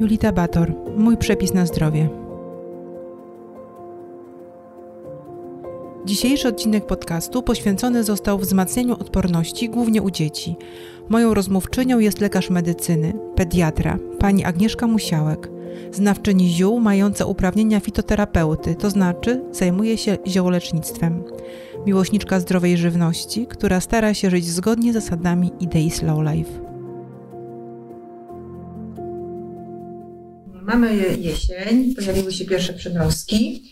Julita Bator, mój przepis na zdrowie. Dzisiejszy odcinek podcastu poświęcony został wzmacnianiu odporności, głównie u dzieci. Moją rozmówczynią jest lekarz medycyny, pediatra, pani Agnieszka Musiałek, znawczyni ziół mająca uprawnienia fitoterapeuty, to znaczy zajmuje się ziołolecznictwem. Miłośniczka zdrowej żywności, która stara się żyć zgodnie z zasadami idei Slow Life. Mamy jesień, pojawiły się pierwsze przymrozki.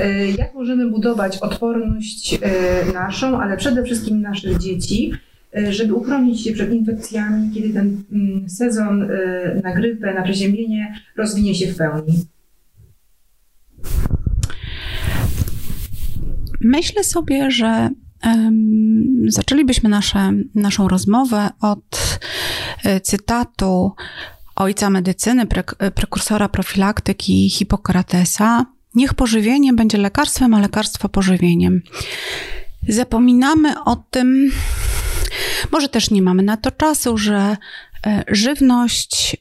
Y, jak możemy budować odporność y, naszą, ale przede wszystkim naszych dzieci, y, żeby uchronić się przed infekcjami, kiedy ten mm, sezon na grypę, na przeziębienie rozwinie się w pełni? Myślę sobie, że um, zaczęlibyśmy nasze, naszą rozmowę od cytatu ojca medycyny, prekursora profilaktyki Hipokratesa, niech pożywienie będzie lekarstwem, a lekarstwo pożywieniem. Zapominamy o tym, może też nie mamy na to czasu, że e, żywność,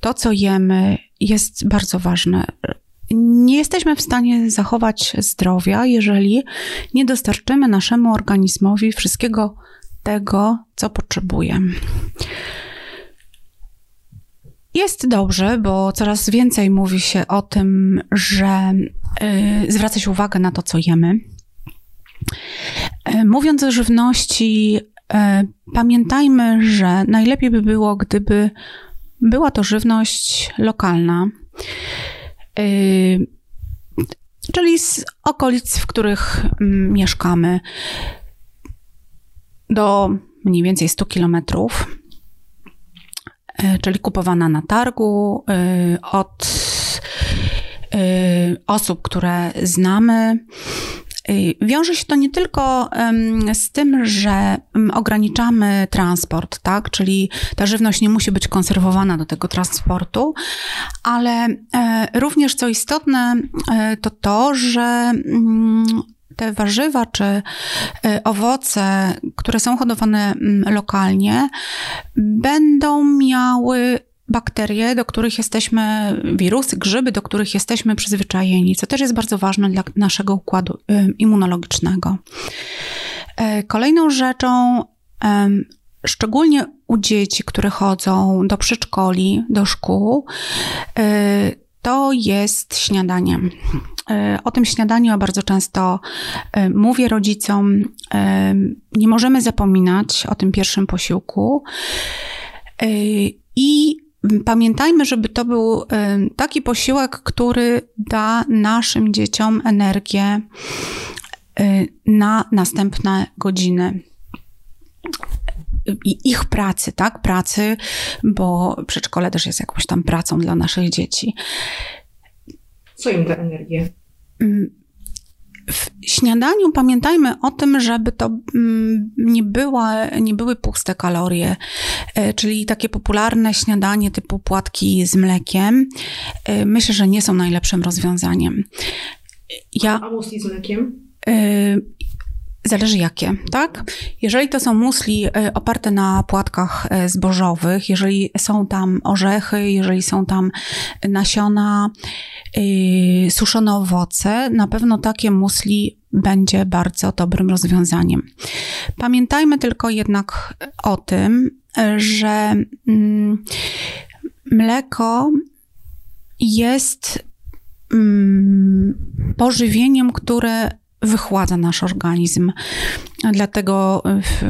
to co jemy, jest bardzo ważne. Nie jesteśmy w stanie zachować zdrowia, jeżeli nie dostarczymy naszemu organizmowi wszystkiego tego, co potrzebuje. Jest dobrze, bo coraz więcej mówi się o tym, że y, zwraca się uwagę na to, co jemy. Y, mówiąc o żywności, y, pamiętajmy, że najlepiej by było, gdyby była to żywność lokalna, czyli z okolic, w których mm, mieszkamy, do mniej więcej 100 kilometrów czyli kupowana na targu e, od e, osób, które znamy. Wiąże się to nie tylko z tym, że ograniczamy transport, tak? czyli ta żywność nie musi być konserwowana do tego transportu, ale również co istotne, to to, że mm, te warzywa czy y, owoce, które są hodowane mm, lokalnie, będą miały bakterie, do których jesteśmy, wirusy, grzyby, do których jesteśmy przyzwyczajeni, co też jest bardzo ważne dla naszego układu y, immunologicznego. Y, kolejną rzeczą, szczególnie u dzieci, które chodzą do przedszkoli, do szkół, to jest śniadanie. E, o tym śniadaniu ja bardzo często e, mówię rodzicom. E, nie możemy zapominać o tym pierwszym posiłku. I pamiętajmy, żeby to był taki posiłek, który da naszym dzieciom energię na następne godziny ich pracy, tak? Pracy, bo przedszkole też jest jakąś tam pracą dla naszych dzieci. Co im da energię? Mm, w śniadaniu pamiętajmy o tym, żeby to mm, nie, była, nie były puste kalorie, e, czyli takie popularne śniadanie typu płatki z mlekiem. E, myślę, że nie są najlepszym rozwiązaniem. Ja, A musli z mlekiem? Zależy jakie, tak? Jeżeli to są musli e, oparte na płatkach e, zbożowych, jeżeli są tam orzechy, jeżeli są tam nasiona, yy, suszone owoce, na pewno takie musli będzie bardzo dobrym rozwiązaniem. Pamiętajmy tylko jednak o tym, że mm, mleko jest mm, pożywieniem, które wychładza nasz organizm. Dlatego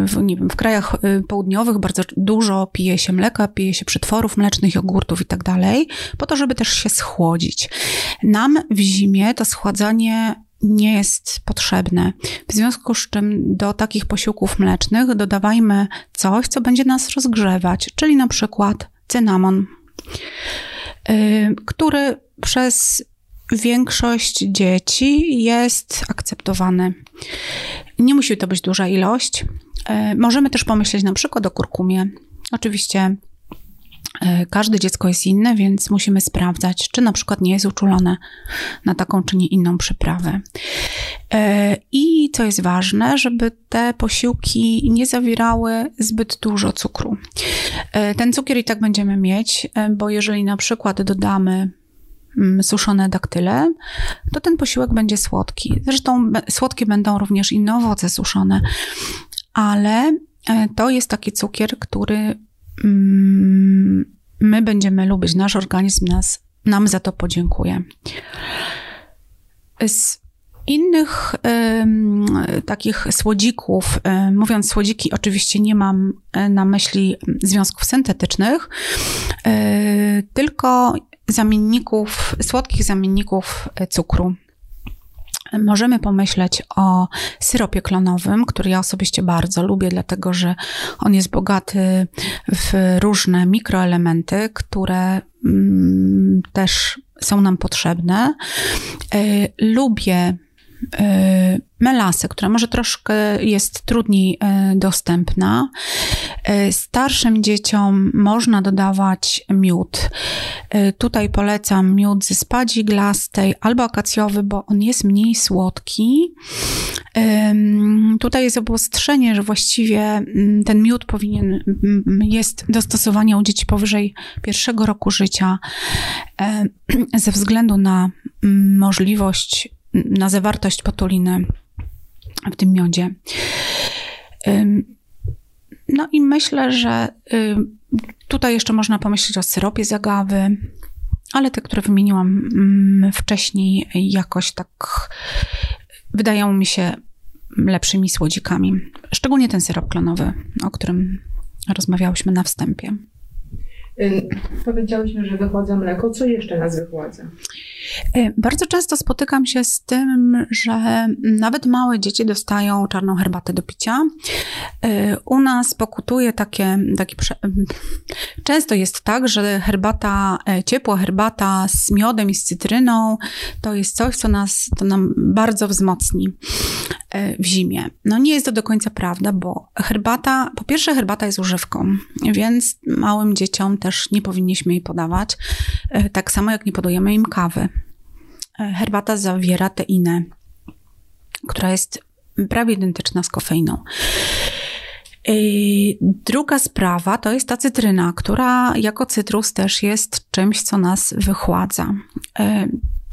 w, nie wiem, w krajach y, południowych bardzo dużo pije się mleka, pije się przetworów mlecznych, jogurtów i tak dalej, po to, żeby też się schłodzić. Nam w zimie to schładzanie nie jest potrzebne. W związku z czym do takich posiłków mlecznych dodawajmy coś, co będzie nas rozgrzewać, czyli na przykład cynamon, yy, który przez większość dzieci jest akceptowany. Nie musi to być duża ilość. E, możemy też pomyśleć na przykład o kurkumie. Oczywiście E, każde dziecko jest inne, więc musimy sprawdzać, czy na przykład nie jest uczulone na taką czy nie inną przyprawę. E, I co jest ważne, żeby te posiłki nie zawierały zbyt dużo cukru. Ten cukier i tak będziemy mieć, bo jeżeli na przykład dodamy suszone daktyle, to ten posiłek będzie słodki. Zresztą słodkie będą również inne owoce suszone, ale to jest taki cukier, który Mm, my będziemy lubić, nasz organizm nas, nam za to podziękuje. Z innych takich słodzików, y, mówiąc słodziki, oczywiście nie mam e, na myśli związków syntetycznych, tylko zamienników, słodkich zamienników cukru możemy pomyśleć o syropie klonowym, który ja osobiście bardzo lubię, dlatego że on jest bogaty w różne mikroelementy, które mm, też są nam potrzebne. E, lubię e, melasę, która może troszkę jest trudniej e, dostępna. E, starszym dzieciom można dodawać miód. E, tutaj polecam miód ze spadzi glastej albo akacjowy, bo on jest mniej słodki. Tutaj jest obostrzenie, że właściwie mm, ten miód powinien mm, jest dostosowania u dzieci powyżej pierwszego roku życia ze względu na mm, możliwość, na zawartość potuliny w tym miodzie. No i myślę, że tutaj jeszcze można pomyśleć o syropie z agawy, ale te, które wymieniłam mm, wcześniej, jakoś tak wydają mi się lepszymi słodzikami. Szczególnie ten syrop klonowy, o którym rozmawiałyśmy na wstępie. Powiedziałyśmy, że wychładza mleko. Co jeszcze nas wychładza? Y, bardzo często spotykam się z tym, że nawet małe dzieci dostają czarną herbatę do picia. Y, u nas pokutuje takie, taki prze... często jest tak, że herbata, e, ciepła herbata z miodem i z cytryną to jest coś, co nas, to nam bardzo wzmocni e, w zimie. No nie jest to do końca prawda, bo herbata, po pierwsze herbata jest używką, więc małym dzieciom też nie powinniśmy jej podawać, e, tak samo jak nie podajemy im kawy. E, herbata zawiera teinę, która jest prawie identyczna z kofeiną. E, druga sprawa to jest ta cytryna, która jako cytrus też jest czymś, co nas wychładza.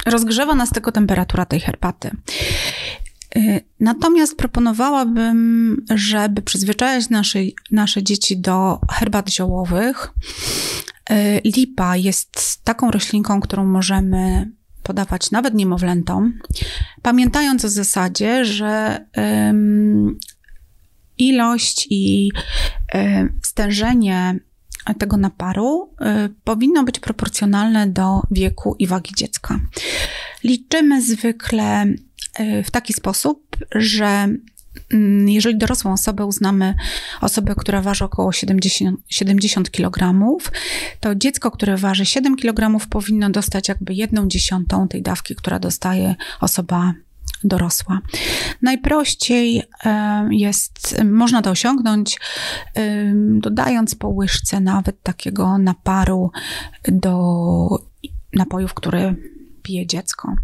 Rozgrzewa nas tylko temperatura tej herbaty. Natomiast proponowałabym, żeby przyzwyczajać nasze, nasze dzieci do herbat ziołowych. Lipa jest taką roślinką, którą możemy podawać nawet niemowlętom, pamiętając o zasadzie, że ilość i stężenie tego naparu powinno być proporcjonalne do wieku i wagi dziecka. Liczymy zwykle w taki sposób, że mm, jeżeli dorosłą osobę uznamy osobę, która waży około 70, 70 kg, to dziecko, które waży 7 kg, powinno dostać jakby jedną dziesiątą tej dawki, która dostaje osoba dorosła. Najprościej jest, można to osiągnąć, dodając po łyżce nawet takiego naparu do napojów, które pije dziecko.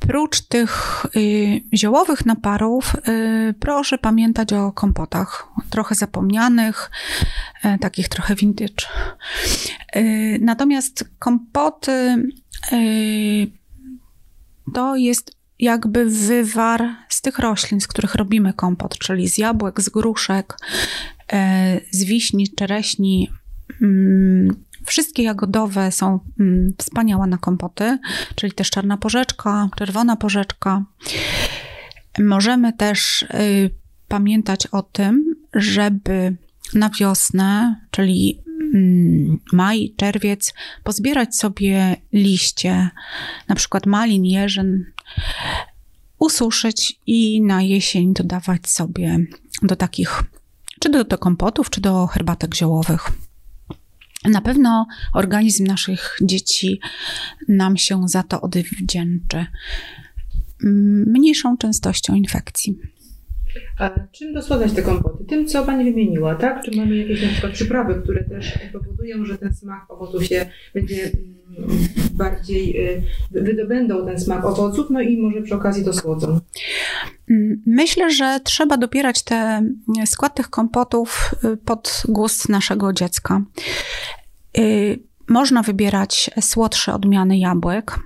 E, Prócz tych y, ziołowych naparów, y, proszę pamiętać o kompotach, trochę zapomnianych, y, takich trochę vintage. Y, natomiast kompoty to jest jakby wywar z tych roślin, z których robimy kompot, czyli z jabłek, z gruszek, y, z wiśni, czereśni, mm, Wszystkie jagodowe są mm, wspaniałe na kompoty, czyli też czarna porzeczka, czerwona porzeczka. Możemy też y, pamiętać o tym, żeby na wiosnę, czyli mm, maj, czerwiec, pozbierać sobie liście, na przykład malin, jeżyn, ususzyć i na jesień dodawać sobie do takich, czy do, do kompotów, czy do herbatek ziołowych. Na pewno organizm naszych dzieci nam się za to odwdzięczy mniejszą częstością infekcji. A czym dosładzać te kompoty? Tym, co Pani wymieniła, tak? Czy mamy jakieś na przykład przyprawy, które też powodują, że ten smak owocu się będzie mm, bardziej, y, wydobędą ten smak owoców, no i może przy okazji dosłodzą? Mm, myślę, że trzeba dopierać te skład tych kompotów y, pod gust naszego dziecka. Y, można wybierać słodsze odmiany jabłek.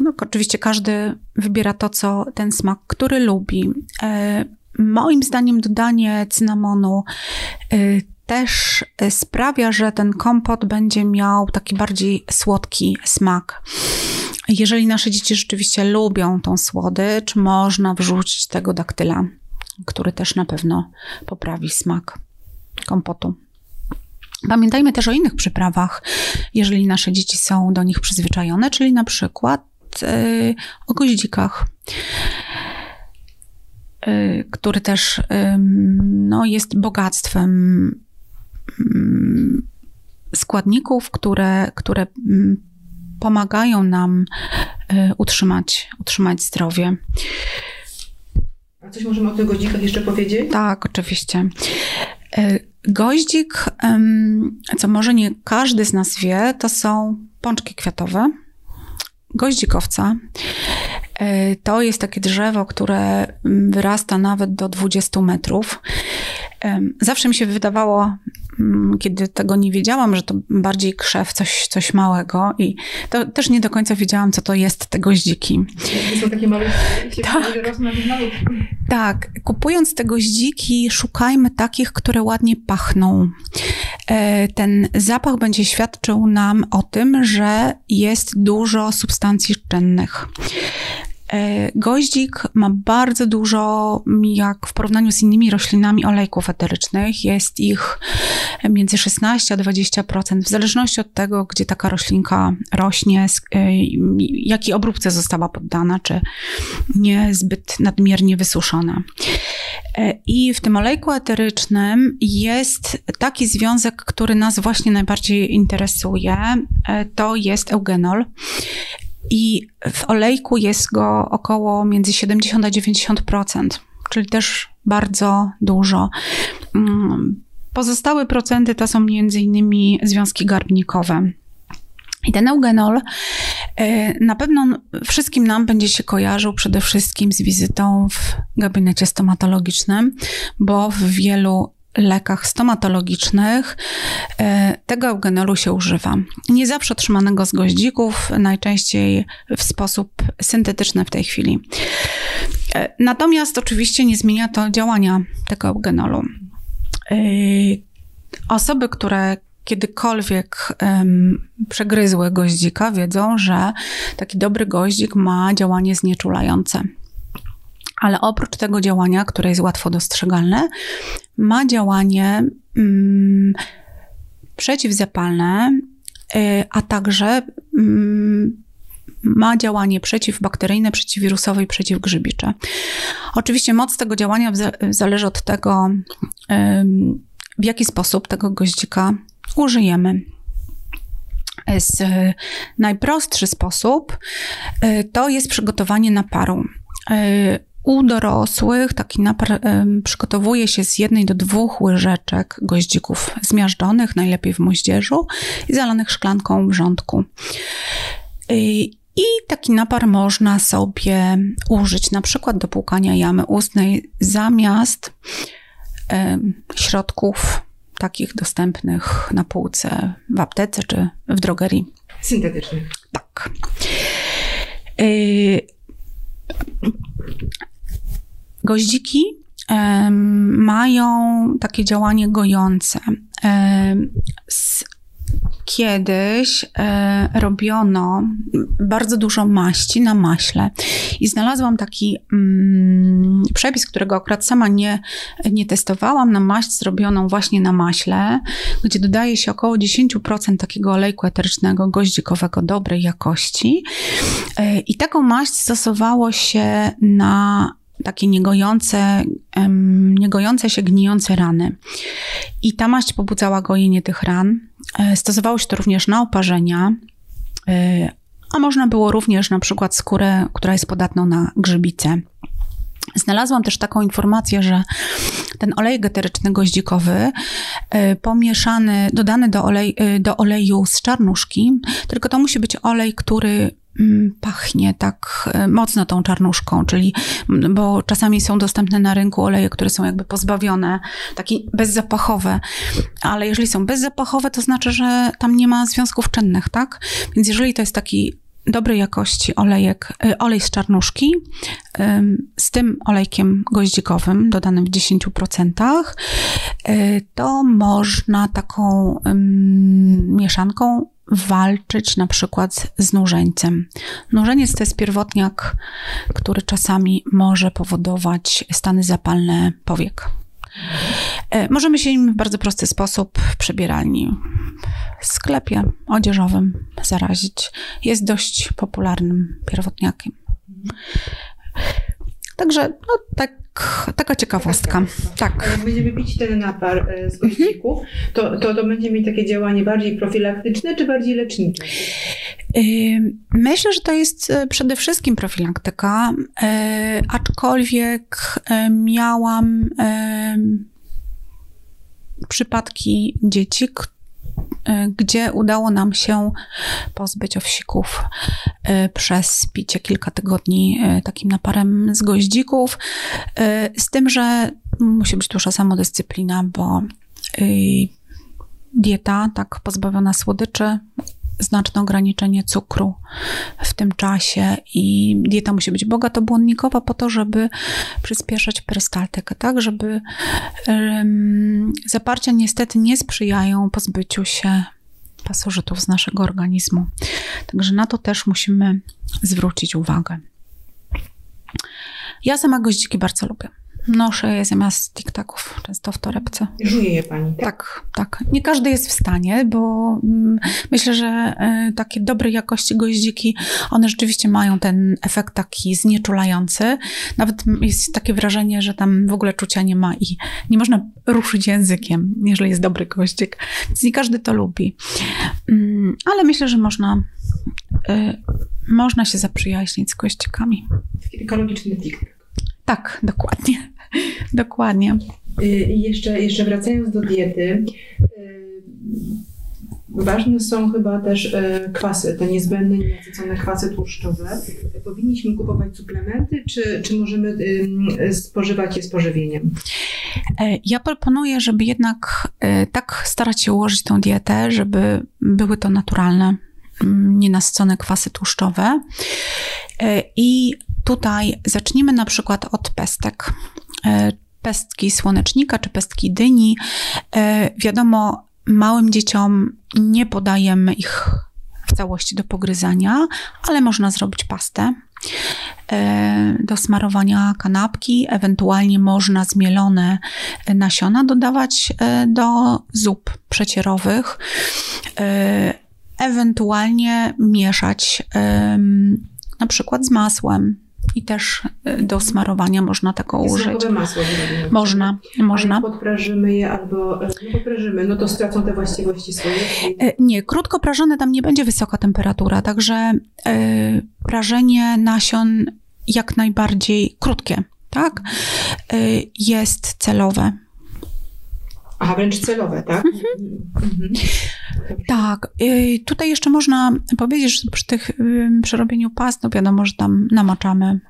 No, oczywiście każdy wybiera to, co ten smak, który lubi. Moim zdaniem dodanie cynamonu też sprawia, że ten kompot będzie miał taki bardziej słodki smak. Jeżeli nasze dzieci rzeczywiście lubią tą słodycz, można wrzucić tego daktyla, który też na pewno poprawi smak kompotu. Pamiętajmy też o innych przyprawach, jeżeli nasze dzieci są do nich przyzwyczajone, czyli na przykład Y, o goździkach, y, który też no, jest bogactwem składników, które, które pomagają nam y, utrzymać, utrzymać zdrowie. A coś możemy o tych goździkach jeszcze powiedzieć? Tak, oczywiście. Goździk, co może nie każdy z nas wie, to są pączki kwiatowe goździkowca. E, to jest takie drzewo, które wyrasta nawet do 20 metrów. Zawsze mi się wydawało, mm, kiedy tego nie wiedziałam, że to bardziej krzew, coś, coś małego i to też nie do końca wiedziałam, co to jest te goździki. To są takie małe tak. tak. Kupując te goździki, szukajmy takich, które ładnie pachną. E, ten zapach będzie świadczył nam o tym, że jest dużo substancji czynnych. E, goździk ma bardzo dużo, jak w porównaniu z innymi roślinami, olejków eterycznych. Jest ich między 16 a 20%, w zależności od tego, gdzie taka roślinka rośnie, e, jakiej obróbce została poddana, czy nie zbyt nadmiernie wysuszona. E, I w tym olejku eterycznym jest taki związek, który nas właśnie najbardziej interesuje. To jest eugenol. I w olejku jest go około między 70 a 90%, czyli też bardzo dużo. Mm, pozostałe procenty to są między innymi związki garbnikowe. I ten eugenol e, na pewno wszystkim nam będzie się kojarzył przede wszystkim z wizytą w gabinecie stomatologicznym, bo w wielu lekach stomatologicznych e, tego eugenolu się używa. Nie zawsze trzymanego z goździków, najczęściej w sposób syntetyczny w tej chwili. E, natomiast oczywiście nie zmienia to działania tego eugenolu. E, osoby, które kiedykolwiek um, przegryzły goździka, wiedzą, że taki dobry goździk ma działanie znieczulające. Ale oprócz tego działania, które jest łatwo dostrzegalne, ma działanie mm, przeciwzapalne, y, a także mm, ma działanie przeciwbakteryjne, przeciwwirusowe i przeciwgrzybicze. Oczywiście moc tego działania zależy od tego, w jaki sposób tego goździka użyjemy. Z najprostszy sposób y, to jest przygotowanie naparu. Y, u dorosłych taki napar przygotowuje się z jednej do dwóch łyżeczek goździków zmiażdżonych, najlepiej w moździerzu i zalanych szklanką wrzątku. I taki napar można sobie użyć na przykład do płukania jamy ustnej zamiast środków takich dostępnych na półce w aptece czy w drogerii. Syntetycznych. Tak. Goździki mają takie działanie gojące. Kiedyś e, robiono bardzo dużo maści na maśle i znalazłam taki mm, przepis, którego akurat sama nie, nie testowałam, na maść zrobioną właśnie na maśle, gdzie dodaje się około 10% takiego olejku eterycznego goździkowego dobrej jakości. E, I taką maść stosowało się na takie niegojące, niegojące się, gnijące rany. I ta maść pobudzała gojenie tych ran. E, stosowało się to również na oparzenia, e, a można było również na przykład skórę, która jest podatną na grzybice, Znalazłam też taką informację, że ten olej eteryczny goździkowy y, pomieszany, dodany do, olej, do oleju z czarnuszki, tylko to musi być olej, który pachnie tak y, mocno tą czarnuszką, czyli, bo czasami są dostępne na rynku oleje, które są jakby pozbawione, takie bezzapachowe, ale jeżeli są bezzapachowe, to znaczy, że tam nie ma związków czynnych, tak? Więc jeżeli to jest taki dobrej jakości olejek, y, olej z czarnuszki z tym olejkiem goździkowym dodanym w 10%, y, to można taką mieszanką walczyć na przykład z nużeńcem. Nużeniec to jest pierwotniak, który czasami może powodować stany zapalne powiek. E, możemy się im w bardzo prosty sposób w przebieralni, w sklepie odzieżowym zarazić. Jest dość popularnym pierwotniakiem. Także no, tak, taka ciekawostka. Tak. A jak będziemy pić ten napar e, z goździków, to, to, to będzie mieć takie działanie bardziej profilaktyczne czy bardziej lecznicze? Myślę, że to jest e, przede wszystkim profilaktyka, e, aczkolwiek miałam przypadki dzieci, gdzie udało nam się pozbyć owsików e, przez picie kilka tygodni e, takim naparem z goździków. Z tym, że musi być duża samodyscyplina, bo dieta tak pozbawiona słodyczy znaczne ograniczenie cukru w tym czasie i dieta musi być bogato-błonnikowa po to, żeby przyspieszać perystaltykę, tak, żeby um, zaparcia niestety nie sprzyjają pozbyciu się pasożytów z naszego organizmu. Także na to też musimy zwrócić uwagę. Ja sama goździki bardzo lubię. Noszę je zamiast tiktaków, często w torebce. Żuje je pani, tak? Tak, tak. Nie każdy jest w stanie, bo mm, myślę, że e, takie dobrej jakości goździki, one rzeczywiście mają ten efekt taki znieczulający. Nawet jest takie wrażenie, że tam w ogóle czucia nie ma i nie można ruszyć językiem, jeżeli jest dobry goździk. Więc nie każdy to lubi. Mm, ale myślę, że można, e, można się zaprzyjaźnić z goździkami. Ekologiczny tiktak. Tak, dokładnie. dokładnie. Y, I jeszcze, jeszcze wracając do diety, y, ważne są chyba też y, kwasy, te niezbędne, nienasycone kwasy tłuszczowe. Powinniśmy kupować suplementy, czy, czy możemy spożywać je z pożywieniem? E, ja proponuję, żeby jednak e, tak starać się ułożyć tą dietę, żeby były to naturalne, mm, nienasycone kwasy tłuszczowe. E, I Tutaj zacznijmy na przykład od pestek. E, pestki słonecznika czy pestki dyni. E, wiadomo, małym dzieciom nie podajemy ich w całości do pogryzania, ale można zrobić pastę e, do smarowania kanapki, ewentualnie można zmielone nasiona dodawać do zup przecierowych, ewentualnie mieszać na przykład z masłem, i też e, do smarowania można tego użyć. masło Można, można. Ale podprażymy je albo e, no podprażymy, no to stracą te właściwości swoje? E, nie, krótko prażone tam nie będzie wysoka temperatura, także prażenie nasion jak najbardziej krótkie, tak? Jest celowe. Aha, wręcz celowe, tak? Mhm. Mhm. Tak. Tutaj jeszcze można powiedzieć, że przy tych przy robieniu past, no wiadomo, że tam namaczamy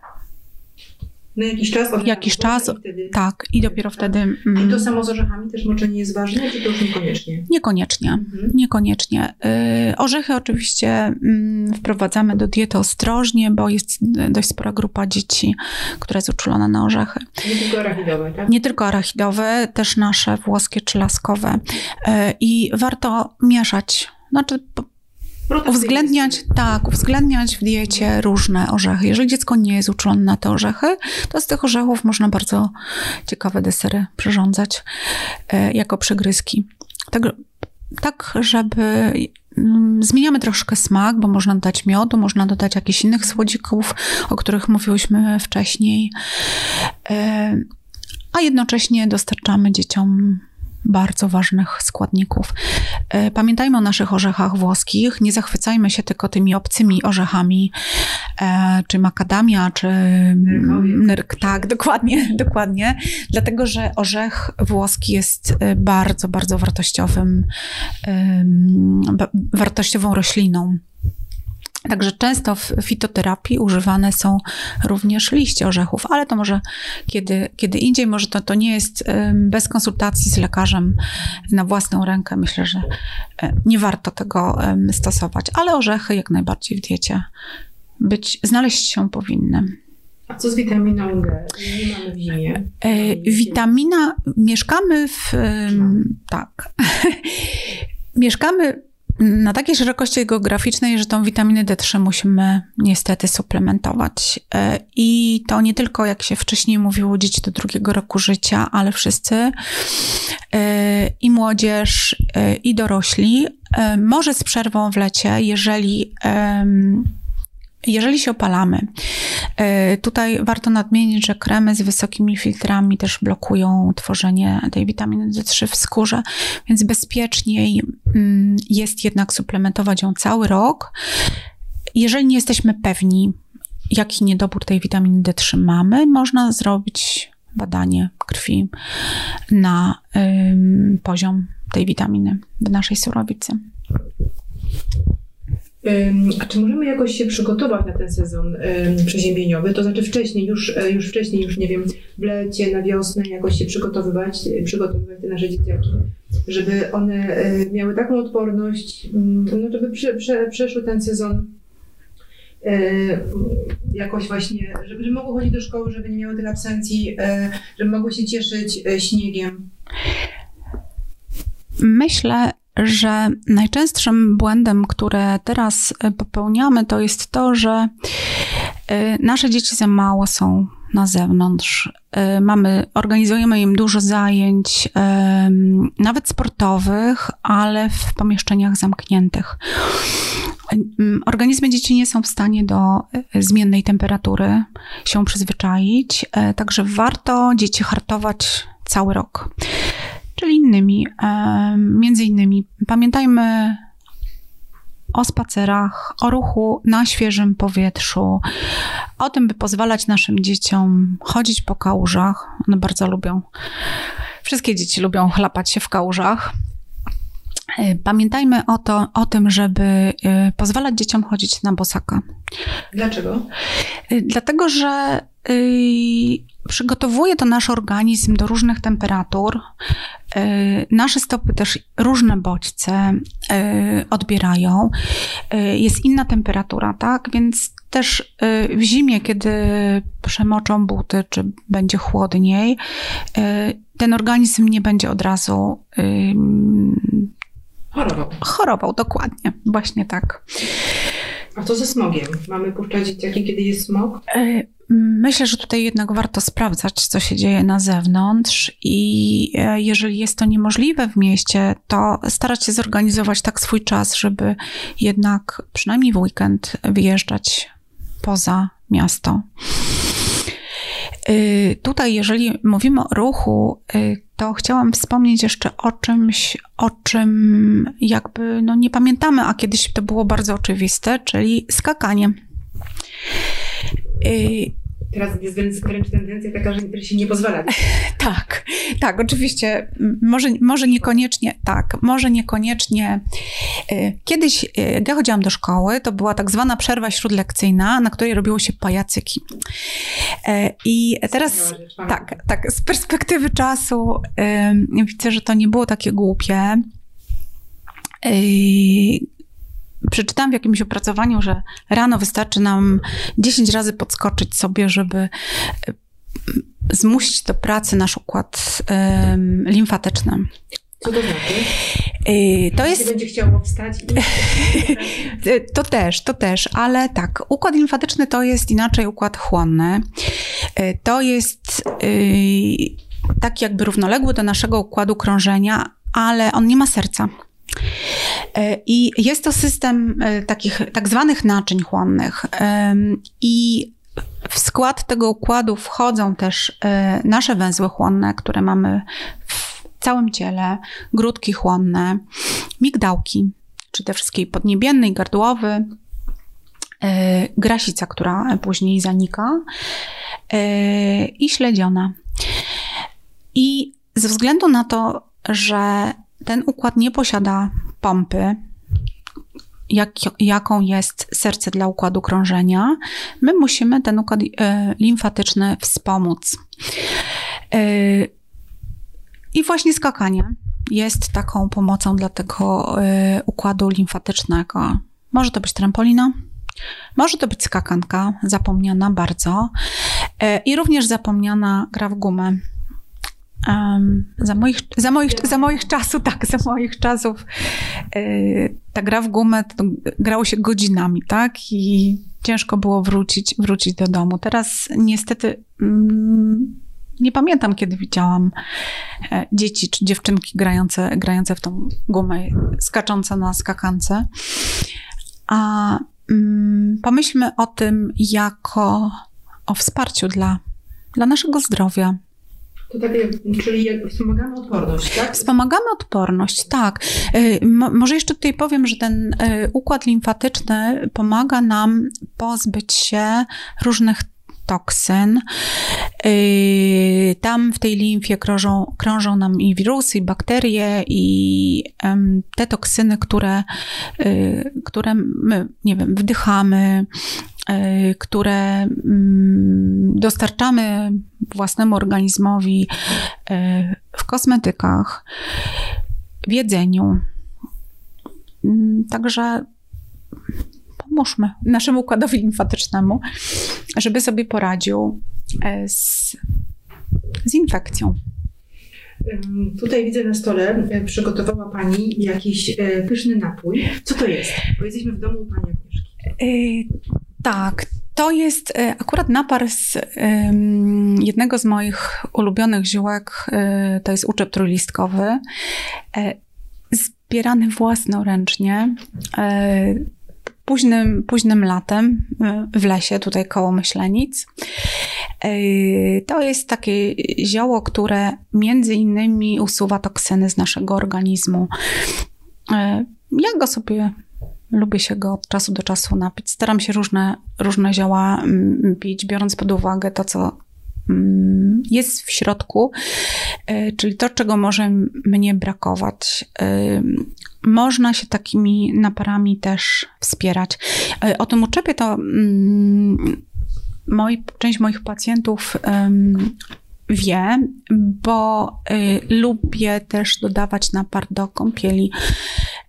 na jakiś czas? Jakiś czas, wtedy... tak. I dopiero tak. wtedy... Mm, I to samo z orzechami też moczenie jest ważne, czy to już niekoniecznie? Niekoniecznie, mhm. niekoniecznie. Y, orzechy oczywiście y, wprowadzamy do diety ostrożnie, bo jest dość spora grupa dzieci, która jest uczulona na orzechy. Nie tylko arachidowe, tak? Nie tylko arachidowe, też nasze włoskie czy laskowe. Y, I warto mieszać znaczy, Uwzględniać, tak, uwzględniać w diecie różne orzechy. Jeżeli dziecko nie jest uczulone na te orzechy, to z tych orzechów można bardzo ciekawe desery przyrządzać e, jako przegryzki. Tak, tak żeby mm, Zmieniamy troszkę smak, bo można dodać miodu, można dodać jakichś innych słodzików, o których mówiłyśmy wcześniej, e, a jednocześnie dostarczamy dzieciom bardzo ważnych składników. E, pamiętajmy o naszych orzechach włoskich, nie zachwycajmy się tylko tymi obcymi orzechami, e, czy makadamia, czy nyrk, tak, dokładnie, dokładnie, dlatego, że orzech włoski jest e, bardzo, bardzo wartościowym, wartościową rośliną. Także często w fitoterapii używane są również liście orzechów, ale to może kiedy, kiedy indziej, może to, to nie jest bez konsultacji z lekarzem na własną rękę. Myślę, że nie warto tego stosować, ale orzechy jak najbardziej w diecie być, znaleźć się powinny. A co z witaminą D? Nie mamy w zimie. E, witamina, mieszkamy w, tak, mieszkamy na takiej szerokości geograficznej, że tą witaminę D3 musimy niestety suplementować. E, I to nie tylko, jak się wcześniej mówiło, dzieci do drugiego roku życia, ale wszyscy e, i młodzież, e, i dorośli, może z przerwą w lecie, jeżeli jeżeli się opalamy, e, tutaj warto nadmienić, że kremy z wysokimi filtrami też blokują tworzenie tej witaminy D3 w skórze, więc bezpieczniej mm, jest jednak suplementować ją cały rok. Jeżeli nie jesteśmy pewni, jaki niedobór tej witaminy D3 mamy, można zrobić badanie krwi na poziom tej witaminy w naszej surowicy. A czy możemy jakoś się przygotować na ten sezon przeziębieniowy? To znaczy wcześniej, już, e, już wcześniej, już nie wiem, w lecie, na wiosnę jakoś się przygotowywać, e, przygotowywać te nasze dzieciaki, żeby one e, miały taką odporność, no żeby prze, prze, przeszły ten sezon jakoś właśnie, żeby, żeby mogły chodzić do szkoły, żeby nie miały tych absencji, żeby mogły się cieszyć śniegiem. Myślę, że najczęstszym błędem, które teraz e, popełniamy, to jest to, że e, nasze dzieci za mało są na zewnątrz. E, mamy, organizujemy im dużo zajęć, nawet sportowych, ale w pomieszczeniach zamkniętych. Organizmy dzieci nie są w stanie do zmiennej temperatury się przyzwyczaić, także warto dzieci hartować cały rok czyli innymi, między innymi pamiętajmy o spacerach, o ruchu na świeżym powietrzu, o tym, by pozwalać naszym dzieciom chodzić po kałużach. One bardzo lubią, wszystkie dzieci lubią chlapać się w kałużach. E, pamiętajmy o, to, o tym, żeby e, pozwalać dzieciom chodzić na bosaka. Dlaczego? E, dlatego, że przygotowuje to nasz organizm do różnych temperatur. Nasze stopy też różne bodźce odbierają. Jest inna temperatura, tak? Więc też w zimie, kiedy przemoczą buty, czy będzie chłodniej, ten organizm nie będzie od razu Chorował. Chorował, dokładnie. Właśnie tak. A co ze smogiem? Mamy puszczać dzieciaki, kiedy jest smog? Myślę, że tutaj jednak warto sprawdzać, co się dzieje na zewnątrz, i e, jeżeli jest to niemożliwe w mieście, to starać się zorganizować tak swój czas, żeby jednak przynajmniej w weekend wyjeżdżać poza miasto. Y, tutaj, jeżeli mówimy o ruchu, y, to chciałam wspomnieć jeszcze o czymś, o czym jakby no nie pamiętamy, a kiedyś to było bardzo oczywiste, czyli skakanie. Y, Teraz jest wręcz tendencja taka, że się nie pozwala. Tak, tak, oczywiście. Może, może niekoniecznie, tak, może niekoniecznie. Y, kiedyś, y, jak ja chodziłam do szkoły, to była tak zwana przerwa śródlekcyjna, na której robiło się pajacyki. I teraz, tak, tak, z perspektywy czasu widzę, że to nie było takie głupie przeczytałam w jakimś opracowaniu, że rano wystarczy nam 10 razy podskoczyć sobie, żeby e, zmusić do pracy nasz układ um, limfatyczny. Co to znaczy? E, to jest. będzie chciało wstać. to też, to też, ale tak. Układ limfatyczny to jest inaczej układ chłonny. E, to jest taki jakby równoległy do naszego układu krążenia, ale on nie ma serca. E, I jest to system e, takich tak zwanych naczyń chłonnych. I w skład tego układu wchodzą też e, nasze węzły chłonne, które mamy w całym ciele, grudki chłonne, migdałki, czy te wszystkie podniebienny i gardłowy, grasica, która później zanika i śledziona. I ze względu na to, że ten układ nie posiada pompy, jak, jaką jest serce dla układu krążenia, my musimy ten układ e, limfatyczny wspomóc. E, I właśnie skakanie jest taką pomocą dla tego e, układu limfatycznego. Może to być trampolina, może to być skakanka, zapomniana bardzo. I również zapomniana gra w gumę. Um, za, moich, za, moich, za moich czasów, tak, za moich czasów yy, ta gra w gumę to grało się godzinami, tak? I ciężko było wrócić, wrócić do domu. Teraz niestety mm, nie pamiętam, kiedy widziałam e, dzieci czy dziewczynki grające, grające w tą gumę, skaczące na skakance. A mm, pomyślmy o tym jako o wsparciu dla, dla naszego zdrowia, to takie, czyli wspomagamy odporność, tak? Wspomagamy odporność, tak. Y, może jeszcze tutaj powiem, że ten y, układ limfatyczny pomaga nam pozbyć się różnych toksyn. Y, tam w tej limfie krążą, krążą nam i wirusy, i bakterie, i te toksyny, które, które my, nie wiem, wdychamy, które mm, dostarczamy własnemu organizmowi y, w kosmetykach, w jedzeniu. Mm, także pomóżmy naszemu układowi limfatycznemu, żeby sobie poradził y, z, z infekcją. Tutaj widzę na stole, przygotowała Pani jakiś pyszny napój. Co to jest? Bo jesteśmy w domu Pani Agnieszki. Tak, to jest e, akurat napar z jednego z moich ulubionych ziółek, e, to jest uczep trójlistkowy, e, zbierany własnoręcznie późnym, późnym latem w lesie, tutaj koło Myślenic. To jest takie zioło, które między innymi usuwa toksyny z naszego organizmu. Ja go sobie Lubię się go od czasu do czasu napić. Staram się różne, różne zioła mm, pić, biorąc pod uwagę to, co mm, jest w środku, e, czyli to, czego może mnie brakować. E, można się takimi naparami też wspierać. E, o tym uczepie to mm, moi, część moich pacjentów wie, bo y, lubię też dodawać napar do kąpieli.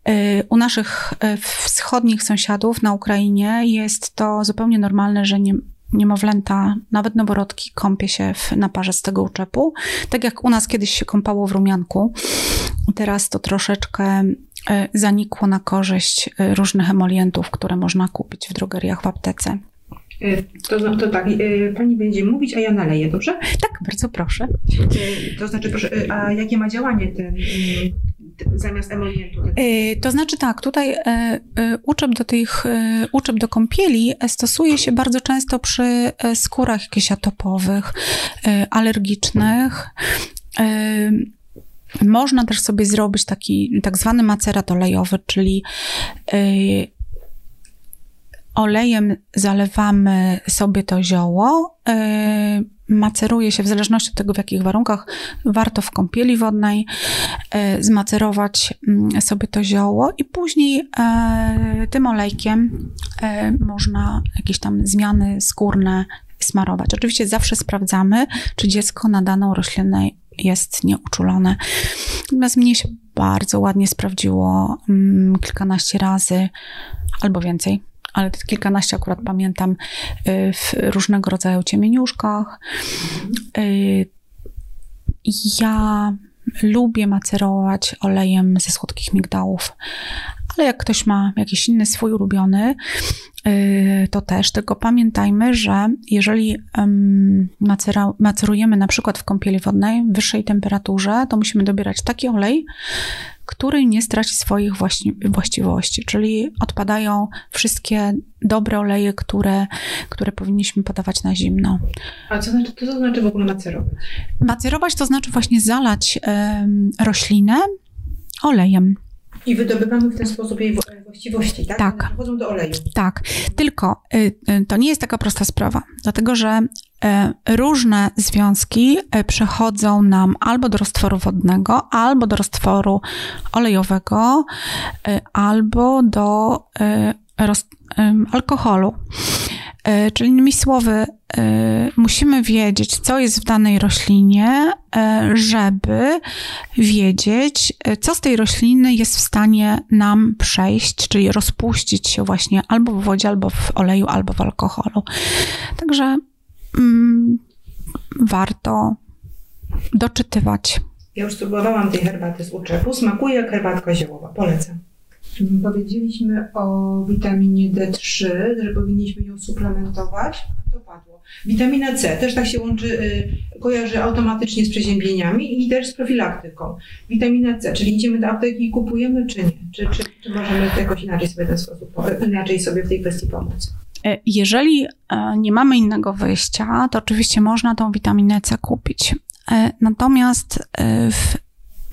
Y, u naszych y, wschodnich sąsiadów na Ukrainie jest to zupełnie normalne, że nie, niemowlęta, nawet noworodki kąpie się w naparze z tego uczepu. Tak jak u nas kiedyś się kąpało w rumianku, teraz to troszeczkę zanikło na korzyść różnych emolientów, które można kupić w drogeriach w aptece. E, to, to tak, e, pani będzie mówić, a ja naleję, dobrze? Tak, bardzo proszę. E, to znaczy, proszę, a jakie ma działanie ten zamiast emolientu? To znaczy tak, tutaj uczep do tych, uczep do kąpieli stosuje się bardzo często przy skórach jakichś atopowych, alergicznych. Można też sobie zrobić taki tak zwany macerat olejowy, czyli Olejem zalewamy sobie to zioło. E, maceruje się w zależności od tego, w jakich warunkach warto w kąpieli wodnej e, zmacerować mm, sobie to zioło i później e, tym olejkiem można jakieś tam zmiany skórne smarować. Oczywiście zawsze sprawdzamy, czy dziecko na daną roślinę jest nieuczulone. Natomiast mnie się bardzo ładnie sprawdziło mm, kilkanaście razy albo więcej ale kilkanaście akurat pamiętam y, w różnego rodzaju ciemieniuszkach. Y, ja lubię macerować olejem ze słodkich migdałów, ale jak ktoś ma jakiś inny swój ulubiony, y, to też. Tylko pamiętajmy, że jeżeli macerujemy na przykład w kąpieli wodnej w wyższej temperaturze, to musimy dobierać taki olej, który nie straci swoich właściwości, czyli odpadają wszystkie dobre oleje, które, które powinniśmy podawać na zimno. A co znaczy, to znaczy w ogóle macerować? Macerować to znaczy właśnie zalać roślinę olejem. I wydobywamy w ten sposób jej właściwości, tak? Tak. Do oleju. Tak. Tylko y, y, to nie jest taka prosta sprawa, dlatego że różne związki przechodzą nam albo do roztworu wodnego, albo do roztworu olejowego, albo do alkoholu. E, czyli innymi słowy, e, musimy wiedzieć, co jest w danej roślinie, e, żeby wiedzieć, co z tej rośliny jest w stanie nam przejść, czyli rozpuścić się właśnie albo w wodzie, albo w oleju, albo w alkoholu. Także mm, warto doczytywać. Ja już spróbowałam tej herbaty z uczepu. Smakuje jak herbatka ziołowa. Polecam. Powiedzieliśmy o witaminie D3, że powinniśmy ją suplementować. To padło. Witamina C też tak się łączy, y, kojarzy automatycznie z przeziębieniami i też z profilaktyką. Witamina C, czyli idziemy do apteki i kupujemy, czy nie? Czy, czy, czy możemy jakoś inaczej sobie, ten sposób, inaczej sobie w tej kwestii pomóc? E, jeżeli e, nie mamy innego wyjścia, to oczywiście można tą witaminę C kupić. E, natomiast w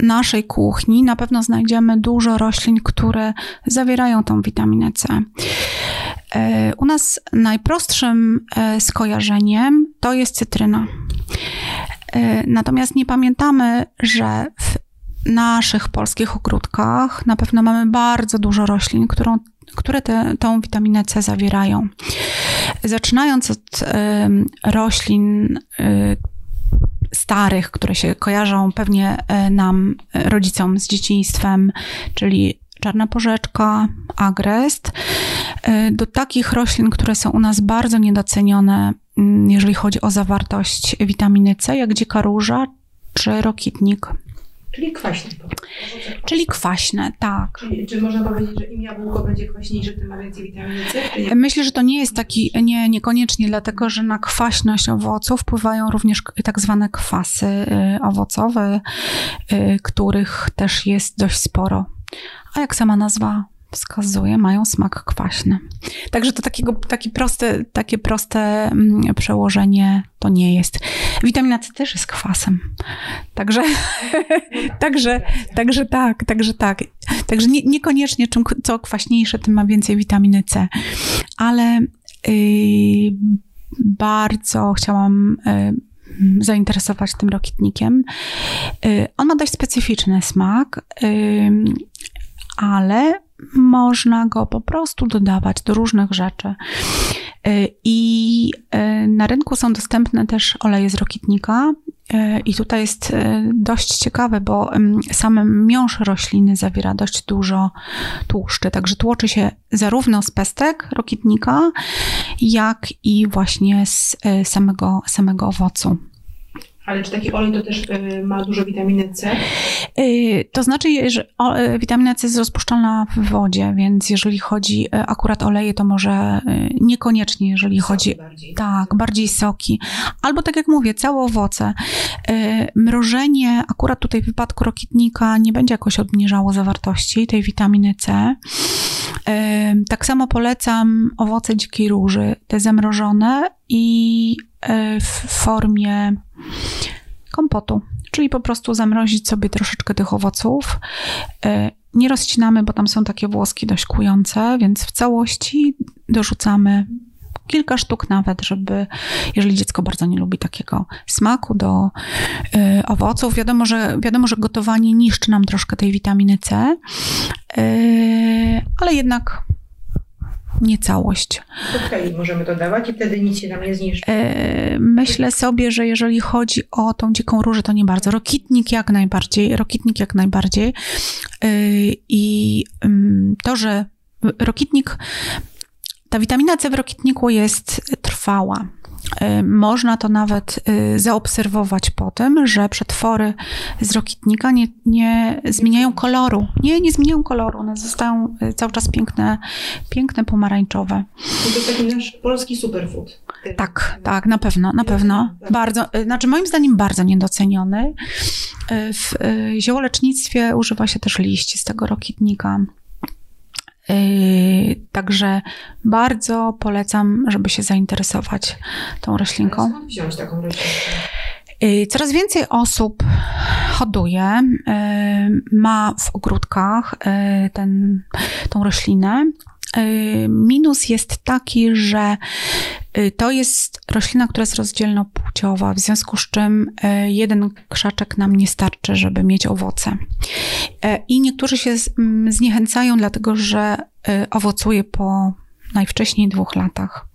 naszej kuchni na pewno znajdziemy dużo roślin, które zawierają tą witaminę C. U nas najprostszym skojarzeniem to jest cytryna. Natomiast nie pamiętamy, że w naszych polskich ogródkach na pewno mamy bardzo dużo roślin, którą, które te, tą witaminę C zawierają. Zaczynając od roślin starych, które się kojarzą pewnie e, nam, e, rodzicom z dzieciństwem, czyli czarna porzeczka, agrest, e, do takich roślin, które są u nas bardzo niedocenione, mm, jeżeli chodzi o zawartość witaminy C, jak dzika róża czy rokitnik. Czyli kwaśne. Czyli kwaśne, tak. Czyli, czy można powiedzieć, że im jabłko będzie kwaśniejsze, tym ma więcej witaminy C? Myślę, że to nie jest taki, nie, niekoniecznie, dlatego że na kwaśność owoców wpływają również tak zwane kwasy y, owocowe, y, których też jest dość sporo. A jak sama nazwa wskazuje, mają smak kwaśny. Także to takiego, takie, proste, takie proste mm, przełożenie to nie jest. Witamina C też jest kwasem. Także, także, także tak, także tak. Także nie, niekoniecznie czym co kwaśniejsze, tym ma więcej witaminy C. Ale yy, bardzo chciałam yy, zainteresować tym rokitnikiem. Yy, on ma dość specyficzny smak, yy, ale można go po prostu dodawać do różnych rzeczy. Y, I y, na rynku są dostępne też oleje z rokitnika. Y, I tutaj jest dość ciekawe, bo sam miąższ rośliny zawiera dość dużo tłuszczy, także tłoczy się zarówno z pestek rokitnika, jak i właśnie z samego, samego owocu. Ale czy taki olej to też y, ma dużo witaminy C? Y, to znaczy, że y, witamina C jest rozpuszczalna w wodzie, więc jeżeli chodzi akurat o oleje, to może niekoniecznie, jeżeli soki chodzi. Bardziej. Tak, bardziej soki. Albo tak jak mówię, całe owoce. Mrożenie, akurat tutaj w wypadku rokitnika, nie będzie jakoś obniżało zawartości tej witaminy C. Tak samo polecam owoce dzikiej róży, te zamrożone i w formie kompotu, czyli po prostu zamrozić sobie troszeczkę tych owoców. E, nie rozcinamy, bo tam są takie włoski dość kujące, więc w całości dorzucamy kilka sztuk nawet, żeby, jeżeli dziecko bardzo nie lubi takiego smaku do y, owoców, wiadomo że, wiadomo, że gotowanie niszczy nam troszkę tej witaminy C, y, ale jednak nie całość. Koktajli możemy dodawać i wtedy nic się tam nie zniszczy. E, myślę sobie, że jeżeli chodzi o tą dziką różę, to nie bardzo. Rokitnik jak najbardziej, rokitnik jak najbardziej. E, I mm, to, że rokitnik, ta witamina C w rokitniku jest trwała. Y, można to nawet y, zaobserwować po tym, że przetwory z rokitnika nie, nie zmieniają koloru. Nie, nie zmieniają koloru. One zostają y, cały czas piękne, piękne pomarańczowe. To jest taki nasz polski superfood. Tak, tak, na pewno, na pewno. Bardzo, znaczy moim zdaniem bardzo niedoceniony. W ziołolecznictwie używa się też liści z tego rokitnika. Także bardzo polecam, żeby się zainteresować tą roślinką. skąd wziąć taką roślinkę? Coraz więcej osób hoduje, ma w ogródkach ten, tą roślinę. Minus jest taki, że to jest roślina, która jest rozdzielnopłciowa, w związku z czym jeden krzaczek nam nie starczy, żeby mieć owoce. I niektórzy się zniechęcają, dlatego że owocuje po najwcześniej dwóch latach.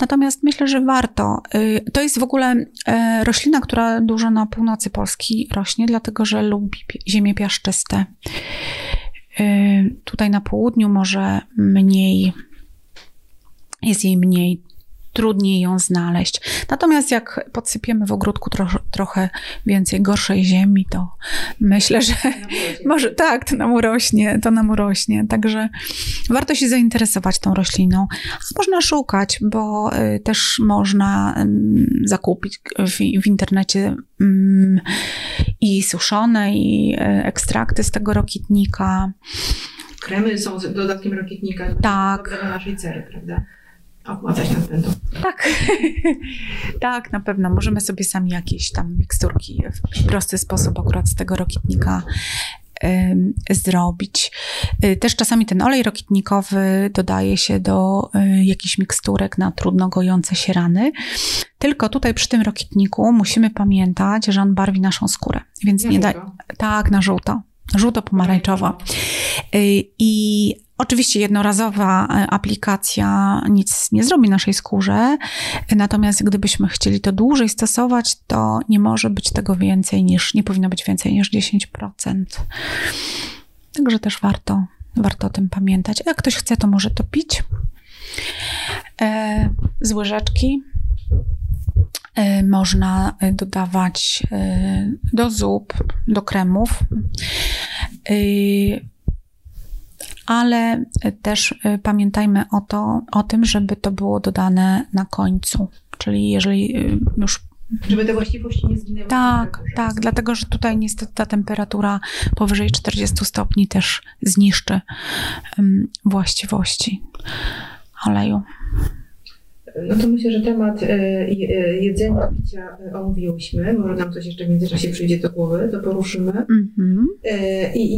Natomiast myślę, że warto. To jest w ogóle roślina, która dużo na północy Polski rośnie, dlatego że lubi ziemie piaszczyste. Tutaj na południu może mniej, jest jej mniej, trudniej ją znaleźć. Natomiast jak podsypiemy w ogródku tro, trochę więcej gorszej ziemi, to myślę, że może tak, to nam urośnie, to nam urośnie. Także warto się zainteresować tą rośliną. Można szukać, bo y, też można zakupić w, w internecie i suszone, i y, ekstrakty z tego rokitnika. Kremy są dodatkiem rokitnika. Tak. Dla naszej cery, prawda? Opłacać nas będą. Tak, tak, na pewno. Możemy sobie sami jakieś tam miksturki w prosty sposób akurat z tego rokitnika zrobić. Y, też czasami ten olej rokitnikowy dodaje się do y, jakichś miksturek na trudno gojące się rany. Tylko tutaj przy tym rokitniku musimy pamiętać, że on barwi naszą skórę. Więc nie da. Tak, na żółto. Żółto-pomarańczowo. Y, I Oczywiście jednorazowa e, aplikacja nic nie zrobi naszej skórze, natomiast gdybyśmy chcieli to dłużej stosować, to nie może być tego więcej niż, nie powinno być więcej niż 10%. Także też warto, warto o tym pamiętać. Jak ktoś chce, to może to pić. E, z łyżeczki e, można dodawać do zup, do kremów. E, ale też y, pamiętajmy o, to, o tym, żeby to było dodane na końcu. Czyli jeżeli y, już Żeby te właściwości nie zginęły. tak, tak, dlatego że tutaj niestety ta temperatura powyżej 40 stopni też zniszczy um, właściwości oleju. No to myślę, że temat e, je- jedzenia, picia e, omówiłyśmy. Może nam coś jeszcze w międzyczasie przyjdzie do głowy, to poruszymy. Mhm. E, I,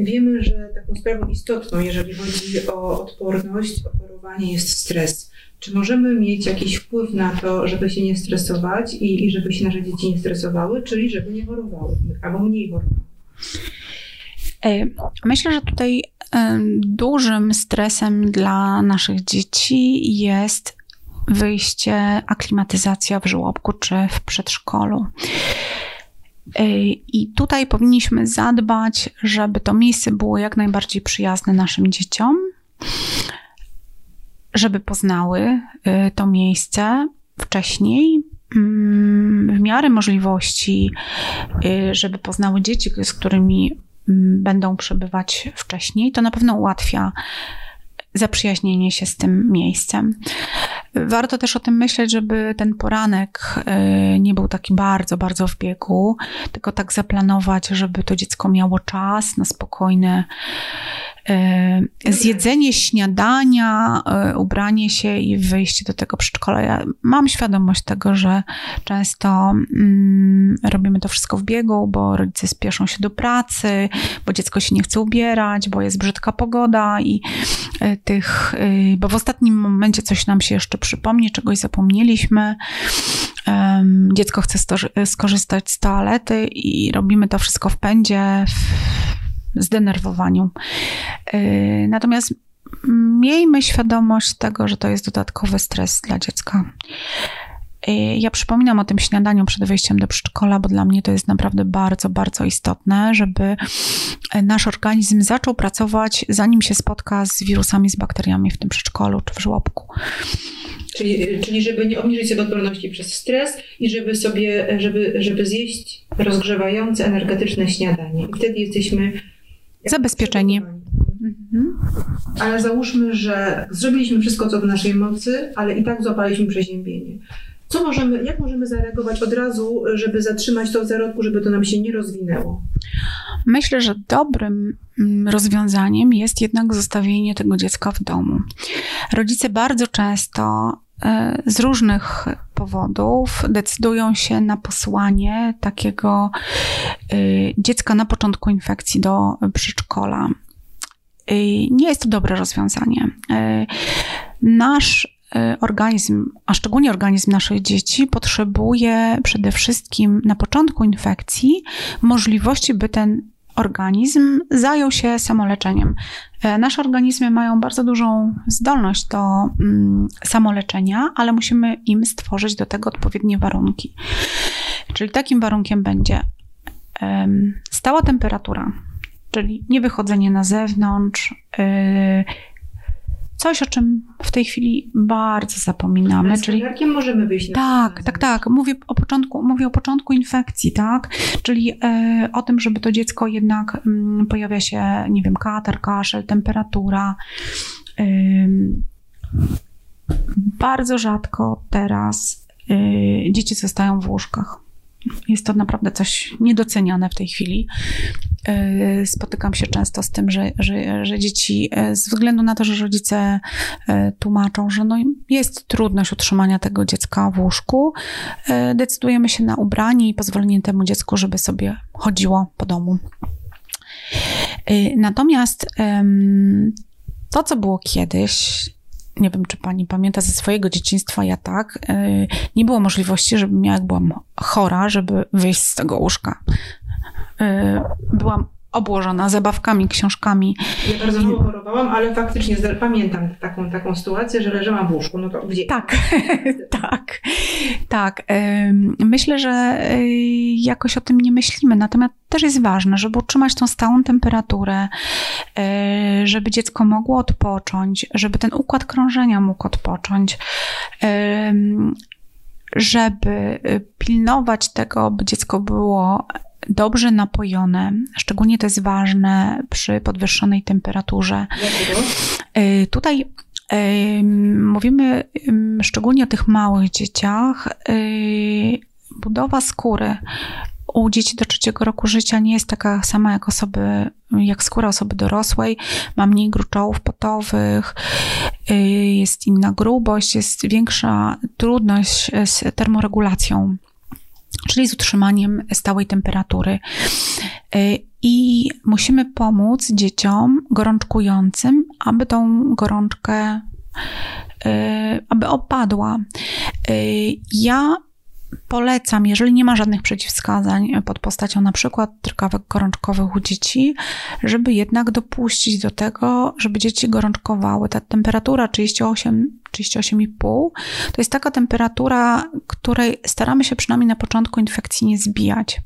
I wiemy, że taką sprawą istotną, jeżeli chodzi o odporność, o chorowanie, jest stres. Czy możemy mieć jakiś wpływ na to, żeby się nie stresować i, i żeby się nasze dzieci nie stresowały, czyli żeby nie chorowały, albo mniej chorowały? E, Myślę, że tutaj dużym stresem dla naszych dzieci jest wyjście, aklimatyzacja w żłobku czy w przedszkolu. I tutaj powinniśmy zadbać, żeby to miejsce było jak najbardziej przyjazne naszym dzieciom, żeby poznały e, to miejsce wcześniej, mm, w miarę możliwości, e, żeby poznały dzieci, z którymi mm, będą przebywać wcześniej. To na pewno ułatwia zaprzyjaźnienie się z tym miejscem. Warto też o tym myśleć, żeby ten poranek y, nie był taki bardzo, bardzo w biegu, tylko tak zaplanować, żeby to dziecko miało czas na spokojne zjedzenie śniadania, y, ubranie się i wyjście do tego przedszkola. Ja mam świadomość tego, że często mm, robimy to wszystko w biegu, bo rodzice spieszą się do pracy, bo dziecko się nie chce ubierać, bo jest brzydka pogoda i y, tych, bo w ostatnim momencie coś nam się jeszcze przypomni, czegoś zapomnieliśmy. Dziecko chce skorzystać z toalety i robimy to wszystko w pędzie, zdenerwowaniu. Y, Natomiast miejmy świadomość tego, że to jest dodatkowy stres dla dziecka. Y, Ja przypominam o tym śniadaniu przed wejściem do przedszkola, bo dla mnie to jest naprawdę bardzo, bardzo istotne, żeby nasz organizm zaczął pracować, zanim się spotka z wirusami, z bakteriami w tym przedszkolu czy w żłobku. Czyli, czyli żeby nie obniżyć sobie odporności przez stres i żeby sobie, żeby, żeby zjeść rozgrzewające, energetyczne śniadanie. I wtedy jesteśmy Zabezpieczeni. przygotowani. Mhm. Ale załóżmy, że zrobiliśmy wszystko, co w naszej mocy, ale i tak złapaliśmy przeziębienie. Co możemy, jak możemy zareagować od razu, żeby zatrzymać to w zarodku, żeby to nam się nie rozwinęło? Myślę, że dobrym mm, rozwiązaniem jest jednak zostawienie tego dziecka w domu. Rodzice bardzo często z różnych powodów decydują się na posłanie takiego e, dziecka na początku infekcji do przedszkola. E, nie jest to dobre rozwiązanie. Nasz organizm, a szczególnie organizm naszych dzieci, potrzebuje przede wszystkim na początku infekcji możliwości, by ten organizm zajął się samoleczeniem. E, nasze organizmy mają bardzo dużą zdolność do mm, samoleczenia, ale musimy im stworzyć do tego odpowiednie warunki. Czyli takim warunkiem będzie stała temperatura, czyli nie wychodzenie na zewnątrz, y, Coś, o czym w tej chwili bardzo zapominamy. Ale czyli możemy wyjść Tak, tak, tak. Mówię o początku, mówię o początku infekcji, tak? Czyli e, o tym, żeby to dziecko jednak m, pojawia się, nie wiem, katar, kaszel, temperatura. Bardzo rzadko teraz e, dzieci zostają w łóżkach. Jest to naprawdę coś niedoceniane w tej chwili. E, spotykam się często z tym, że, że, że dzieci, e, ze względu na to, że rodzice e, tłumaczą, że no jest trudność utrzymania tego dziecka w łóżku, decydujemy się na ubranie i pozwolenie temu dziecku, żeby sobie chodziło po domu. Natomiast to, co było kiedyś, nie wiem, czy pani pamięta ze swojego dzieciństwa, ja tak, nie było możliwości, żebym ja, jak byłam chora, żeby wyjść z tego łóżka. Y, byłam obłożona zabawkami, książkami. Ja bardzo mało chorowałam, ale faktycznie pamiętam taką, taką sytuację, że leżałam w łóżku. No to gdzie? Tak, tak, tak. Myślę, że y, jakoś o tym nie myślimy, natomiast też jest ważne, żeby utrzymać tą stałą temperaturę, y, żeby dziecko mogło odpocząć, żeby ten układ krążenia mógł odpocząć żeby pilnować tego, by dziecko było dobrze napojone, szczególnie to jest ważne przy podwyższonej temperaturze. Y, tutaj y, mówimy szczególnie o tych małych dzieciach. Y, budowa skóry u dzieci do trzeciego roku życia nie jest taka sama jak osoby, jak skóra osoby dorosłej. Ma mniej gruczołów potowych, jest inna grubość, jest większa trudność z termoregulacją czyli z utrzymaniem stałej temperatury. Y, I musimy pomóc dzieciom gorączkującym, aby tą gorączkę, y, aby opadła. Y, ja polecam, jeżeli nie ma żadnych przeciwwskazań pod postacią na przykład drgawek gorączkowych u dzieci, żeby jednak dopuścić do tego, żeby dzieci gorączkowały. Ta temperatura 38 38,5 to jest taka temperatura, której staramy się przynajmniej na początku infekcji nie zbijać.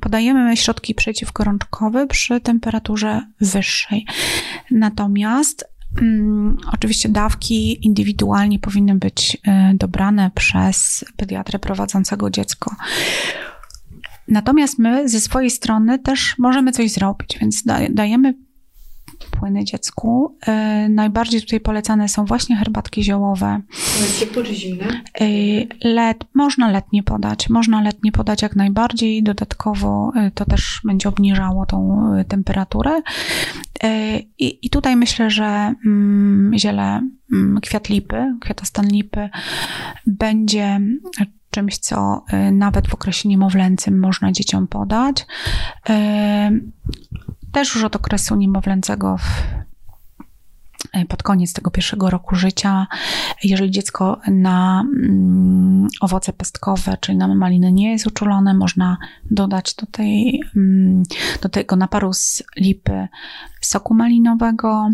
Podajemy środki przeciwgorączkowe przy temperaturze wyższej. Natomiast oczywiście dawki indywidualnie powinny być e, dobrane przez pediatrę prowadzącego dziecko. Natomiast my ze swojej strony też możemy coś zrobić, więc dajemy płyny dziecku. E, najbardziej tutaj polecane są właśnie herbatki ziołowe. Ciepłe czy zimne? E, let, można letnie podać. Można letnie podać jak najbardziej. Dodatkowo e, to też będzie obniżało tą temperaturę. I, i tutaj myślę, że mm, ziele mm, kwiat lipy, kwiatostan lipy będzie czymś, co nawet w okresie niemowlęcym można dzieciom podać też już od okresu niemowlęcego e, pod koniec tego pierwszego roku życia, jeżeli dziecko na mm, owoce pestkowe, czyli na maliny nie jest uczulone, można dodać do, tej, mm, do tego naparu z lipy soku malinowego.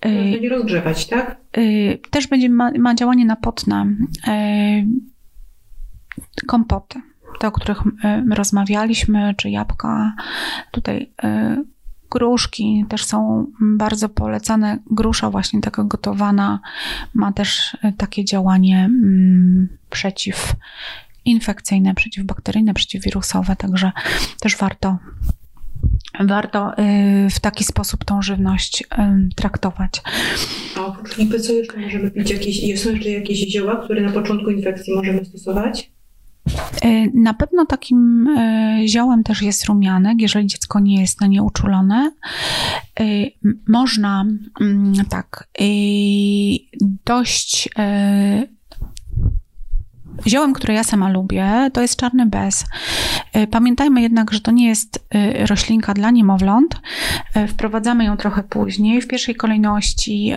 Będzie rozgrzewać, tak? E, też będzie ma, ma działanie napotne. E, kompoty te, o których e, rozmawialiśmy, czy jabłka, tutaj e, gruszki też są bardzo polecane. Grusza właśnie taka gotowana ma też e, takie działanie mm, przeciwinfekcyjne, przeciwbakteryjne, przeciwwirusowe, także też warto warto w taki sposób tą żywność traktować. A oprócz lipy co jeszcze możemy pić? Jakieś, są jeszcze jakieś zioła, które na początku infekcji możemy stosować? E, na pewno takim ziołem też jest rumianek, jeżeli dziecko nie jest na nie uczulone. Można mm, tak dość Ziołem, które ja sama lubię, to jest czarny bez. E, pamiętajmy jednak, że to nie jest e, roślinka dla niemowląt. E, wprowadzamy ją trochę później. W pierwszej kolejności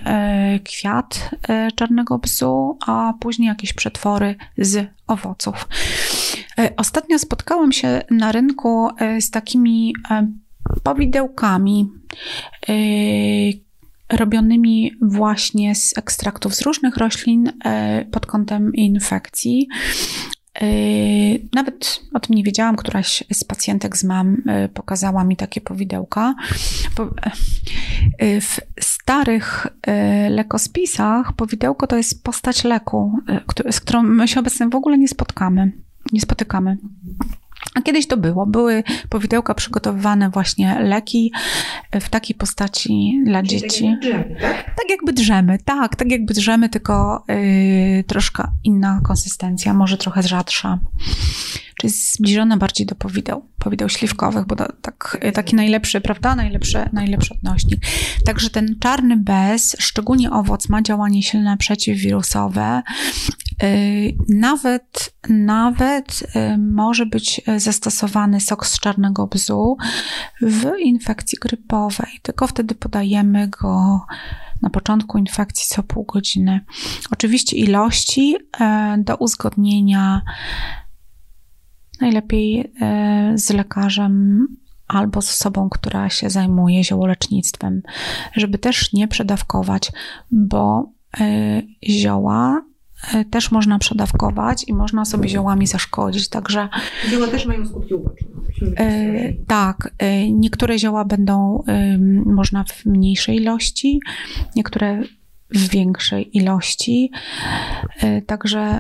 kwiat czarnego bzu, a później jakieś przetwory z owoców. Ostatnio spotkałam się na rynku z takimi powidełkami robionymi właśnie z ekstraktów z różnych roślin e, pod kątem infekcji. E, nawet o tym nie wiedziałam, któraś z pacjentek z mam e, pokazała mi takie powidełka. W starych lekospisach powidełko to jest postać leku, z którą my się obecnie w ogóle nie spotkamy, nie spotykamy. A kiedyś to było. Były powidełka przygotowywane właśnie leki w takiej postaci dla Czyli dzieci. Tak jakby drzemy, tak? tak jakby drzemy, tak, tak jakby drzemy, tylko yy, troszkę inna konsystencja, może trochę rzadsza. Czyli zbliżona bardziej do powideł, powideł śliwkowych, bo to, tak, taki najlepszy, prawda, najlepszy, najlepszy odnośnik. Także ten czarny bez, szczególnie owoc, ma działanie silne przeciwwirusowe. Y, nawet, nawet y, może być zastosowany sok z czarnego bzu w infekcji grypowej, tylko wtedy podajemy go na początku infekcji co pół godziny. Oczywiście ilości y, do uzgodnienia najlepiej z lekarzem albo z osobą, która się zajmuje ziołolecznictwem, żeby też nie przedawkować, bo zioła E, też można przedawkować i można sobie ziołami zaszkodzić, także... Zioła też mają skutki uboczne. E, tak, e, niektóre zioła będą e, można w mniejszej ilości, niektóre w większej ilości, e, także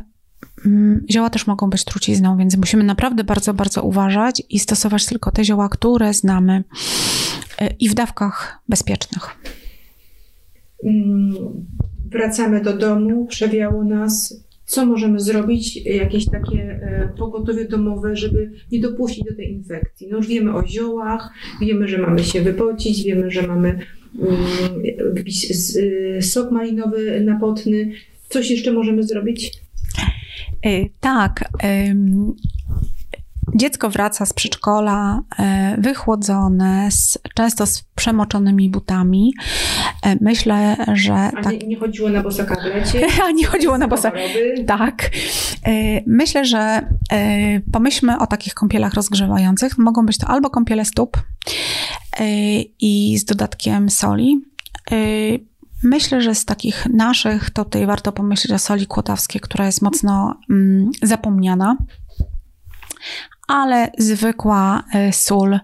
Zioła też mogą być trucizną, więc musimy naprawdę bardzo, bardzo uważać i stosować tylko te zioła, które znamy e, i w dawkach bezpiecznych. Mm, wracamy do domu, przewiało nas, co możemy zrobić, jakieś takie e, pogotowie domowe, żeby nie dopuścić do tej infekcji. No już wiemy o ziołach, wiemy, że mamy się wypocić, wiemy, że mamy um, sok malinowy napotny. Coś jeszcze możemy zrobić? E, tak. Dziecko wraca z przedszkola e, wychłodzone, z, często z przemoczonymi butami. E, myślę, że. A tak, nie, nie chodziło na bosa kablecie? A nie chodziło na bosa. Tak. Myślę, że pomyślmy o takich kąpielach rozgrzewających. Mogą być to albo kąpiele stóp i z dodatkiem soli. Myślę, że z takich naszych to tutaj warto pomyśleć o soli kłotawskiej, która jest mocno mm, zapomniana ale zwykła e, sól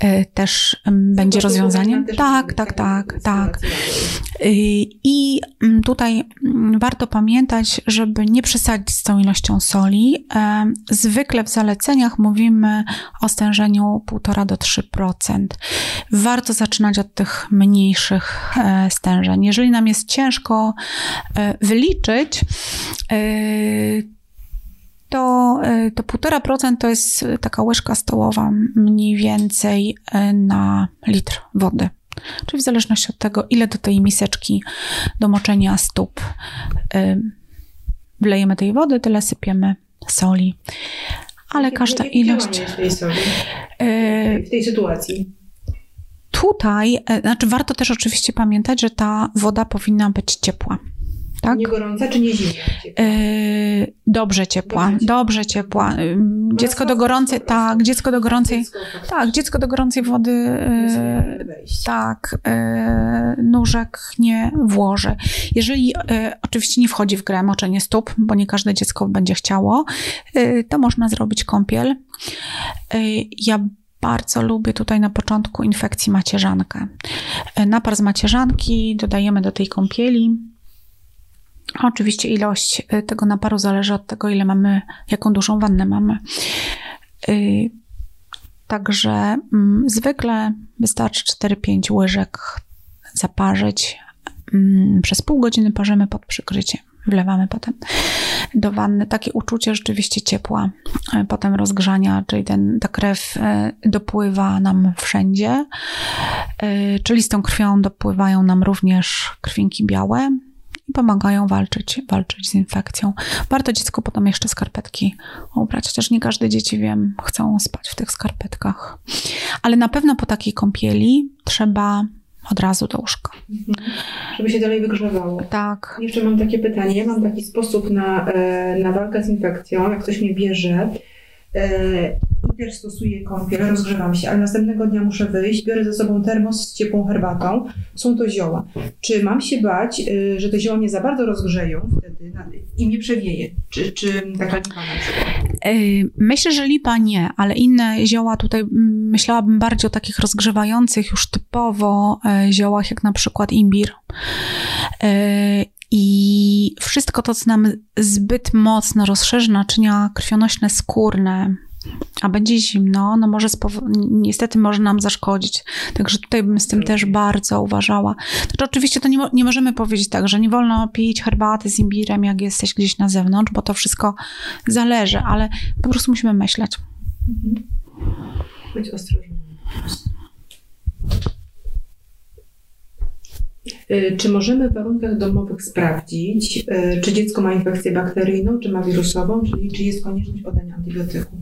e, też będzie rozwiązaniem. Tak, tak, tak, tak. I tutaj warto pamiętać, żeby nie przesadzić z tą ilością soli. E, zwykle w zaleceniach mówimy o stężeniu 1,5 do 3%. Warto zaczynać od tych mniejszych stężeń. Jeżeli nam jest ciężko wyliczyć, to, e, to 1,5% to jest taka łyżka stołowa mniej więcej e, na litr wody. Czyli w zależności od tego, ile do tej miseczki do moczenia stóp e, wlejemy tej wody, tyle sypiemy soli. Ale każda ilość. W tej, soli, w tej sytuacji. Tutaj, znaczy warto też oczywiście pamiętać, że ta woda powinna być ciepła tak? Nie gorąca czy nie zimna? Yy, dobrze ciepła, dobrze, ciepła. Yy, dziecko do gorącej, tak, dziecko do gorącej, tak, dziecko do gorącej wody, yy, tak, nóżek nie włoży. Jeżeli oczywiście nie wchodzi w grę moczenie stóp, bo nie każde dziecko będzie chciało, to można zrobić kąpiel. Ja bardzo lubię tutaj na początku infekcji macierzankę. Napar z macierzanki dodajemy do tej kąpieli Oczywiście ilość y, tego naparu zależy od tego, ile mamy, jaką dużą wannę mamy. Y, Także mm, zwykle wystarczy 4-5 łyżek zaparzyć. Mm, przez pół godziny parzymy pod przykryciem. Wlewamy potem do wanny. Takie uczucie rzeczywiście ciepła, e, potem rozgrzania, czyli ten, ta krew dopływa nam wszędzie. Czyli z tą krwią dopływają nam również krwinki białe i pomagają walczyć, walczyć z infekcją. Warto dziecku potem jeszcze skarpetki ubrać, chociaż nie każde dzieci, wiem, chcą spać w tych skarpetkach. Ale na pewno po takiej kąpieli trzeba od razu do łóżka. Mhm. Żeby się dalej wygrzewało. Tak. Jeszcze mam takie pytanie. Ja mam taki sposób na, e, na walkę z infekcją. Jak ktoś mnie bierze, i też stosuję kąpiel, rozgrzewam się, ale następnego dnia muszę wyjść, biorę ze sobą termos z ciepłą herbatą. Są to zioła. Czy mam się bać, y, że te zioła mnie za bardzo rozgrzeją wtedy i mnie przewieje? Czy, czy taka lipa na? Y, myślę, że lipa nie, ale inne zioła tutaj myślałabym bardziej o takich rozgrzewających już typowo e, ziołach, jak na przykład imbir. I wszystko to, co nam zbyt mocno rozszerzy naczynia krwionośne skórne, a będzie zimno, no może niestety może nam zaszkodzić. Także tutaj bym z tym też bardzo uważała. Znaczy, oczywiście to nie, nie możemy powiedzieć tak, że nie wolno pić herbaty z imbirem, jak jesteś gdzieś na zewnątrz, bo to wszystko zależy, ale po prostu musimy myśleć. Mhm. Być ostrożnym. Y, czy możemy w warunkach domowych sprawdzić, y, czy dziecko ma infekcję bakteryjną, czy ma wirusową, czyli czy jest konieczność podania antybiotyku?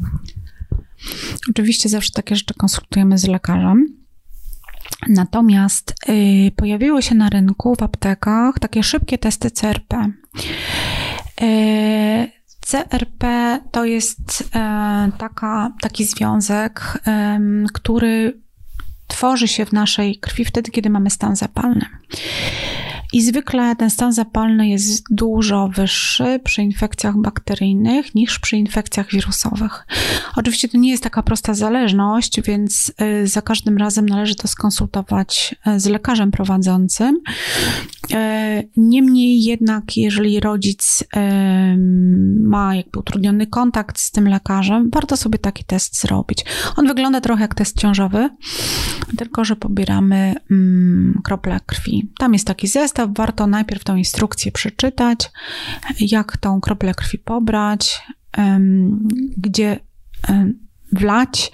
Oczywiście zawsze takie rzeczy konsultujemy z lekarzem. Natomiast y, pojawiły się na rynku w aptekach takie szybkie testy CRP. Y, CRP to jest y, taka, taki związek, który tworzy się w naszej krwi wtedy, kiedy mamy stan zapalny. I zwykle ten stan zapalny jest dużo wyższy przy infekcjach bakteryjnych niż przy infekcjach wirusowych. Oczywiście to nie jest taka prosta zależność, więc y, za każdym razem należy to skonsultować y, z lekarzem prowadzącym. Y, niemniej jednak, jeżeli rodzic ma jakby utrudniony kontakt z tym lekarzem, warto sobie taki test zrobić. On wygląda trochę jak test ciążowy, tylko że pobieramy mm, krople krwi. Tam jest taki zestaw, warto najpierw tą instrukcję przeczytać, jak tą kroplę krwi pobrać, gdzie wlać,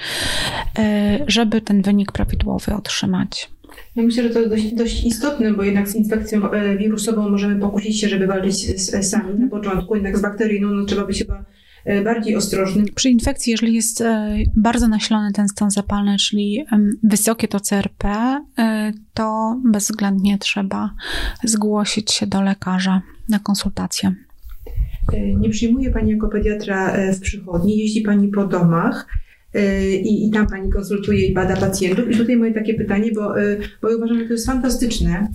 e, żeby ten wynik prawidłowy otrzymać. Ja myślę, że to dość, dość istotne, bo jednak z infekcją e, wirusową możemy pokusić się, żeby walczyć sami na początku, jednak z bakteryjną no, trzeba być chyba E, bardziej ostrożnym. Przy infekcji, jeżeli jest e, bardzo nasilony ten stan zapalny, czyli wysokie to CRP, e, to bezwzględnie trzeba zgłosić się do lekarza na konsultację. Nie przyjmuje Pani jako pediatra w przychodni, jeździ Pani po domach i, i tam Pani konsultuje i bada pacjentów. I tutaj moje takie pytanie, bo, bo ja uważam, że to jest fantastyczne,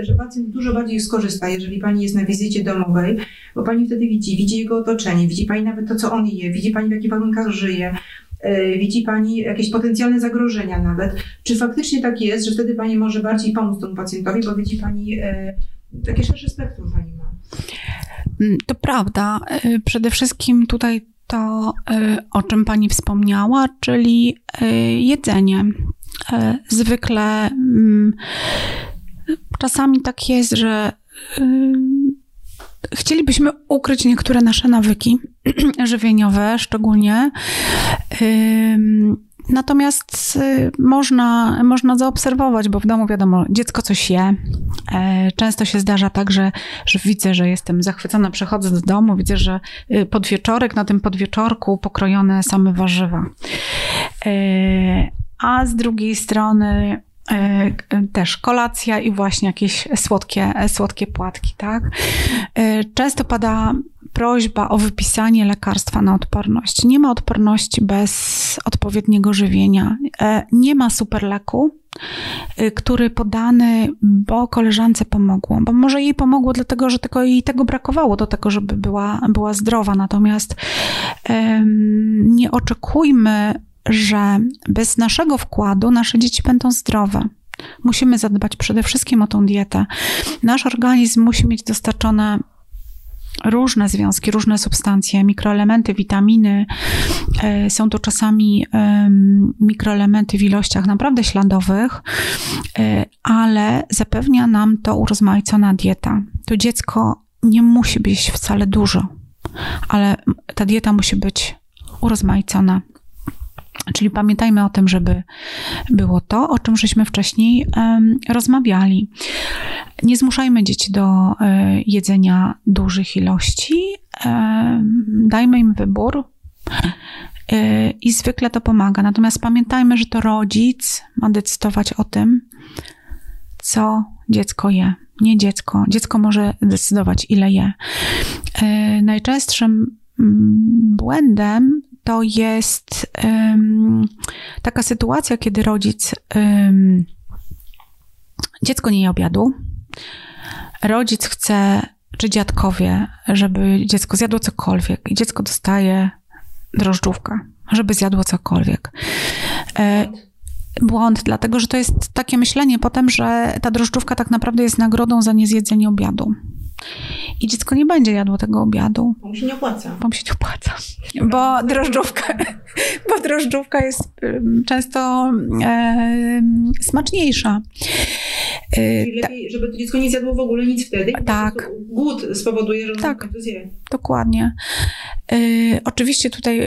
że pacjent dużo bardziej skorzysta, jeżeli Pani jest na wizycie domowej, bo Pani wtedy widzi, widzi jego otoczenie, widzi Pani nawet to, co on je, widzi Pani, w jakich warunkach żyje, widzi Pani jakieś potencjalne zagrożenia nawet. Czy faktycznie tak jest, że wtedy Pani może bardziej pomóc temu pacjentowi, bo widzi Pani takie szersze spektrum Pani ma? Mm, to prawda. Przede wszystkim tutaj to, y, o czym Pani wspomniała, czyli y, jedzenie. Y, zwykle mm, czasami tak jest, że chcielibyśmy ukryć niektóre nasze nawyki żywieniowe, szczególnie. Natomiast y, można, można zaobserwować, bo w domu wiadomo, dziecko coś je. E, często się zdarza tak, że, że widzę, że jestem zachwycona, przechodzę do domu, widzę, że y, podwieczorek, na tym podwieczorku pokrojone same warzywa. E, a z drugiej strony też kolacja i właśnie jakieś słodkie, słodkie płatki, tak? Często pada prośba o wypisanie lekarstwa na odporność. Nie ma odporności bez odpowiedniego żywienia. E, nie ma superleku, e, który podany, bo koleżance pomogło. Bo może jej pomogło, dlatego że tylko jej tego brakowało do tego, żeby była, była zdrowa. Natomiast um, nie oczekujmy, że bez naszego wkładu nasze dzieci będą zdrowe. Musimy zadbać przede wszystkim o tą dietę. Nasz organizm musi mieć dostarczone różne związki, różne substancje, mikroelementy, witaminy. E, są to czasami mikroelementy w ilościach naprawdę śladowych, e, ale zapewnia nam to urozmaicona dieta. To dziecko nie musi być wcale dużo, ale ta dieta musi być urozmaicona. Czyli pamiętajmy o tym, żeby było to, o czym żeśmy wcześniej rozmawiali. Nie zmuszajmy dzieci do um, jedzenia dużych ilości. Dajmy im wybór. E, I zwykle to pomaga. Natomiast pamiętajmy, że to rodzic ma decydować o tym, co dziecko je. Nie dziecko. Dziecko może decydować, ile je. E, najczęstszym mm, błędem to jest um, taka sytuacja, kiedy rodzic, um, dziecko nie je obiadu, rodzic chce, czy dziadkowie, żeby dziecko zjadło cokolwiek i dziecko dostaje drożdżówkę, żeby zjadło cokolwiek. E, błąd, dlatego że to jest takie myślenie potem, że ta drożdżówka tak naprawdę jest nagrodą za niezjedzenie obiadu. I dziecko nie będzie jadło tego obiadu. Bo mu się nie opłaca. Bo mu się nie opłaca. Bo drożdżówka, bo drożdżówka jest często e, smaczniejsza. E, Czyli lepiej, żeby to dziecko nie zjadło w ogóle nic wtedy. Tak. Głód spowoduje, że ono tak. to zje. Dokładnie. E, oczywiście tutaj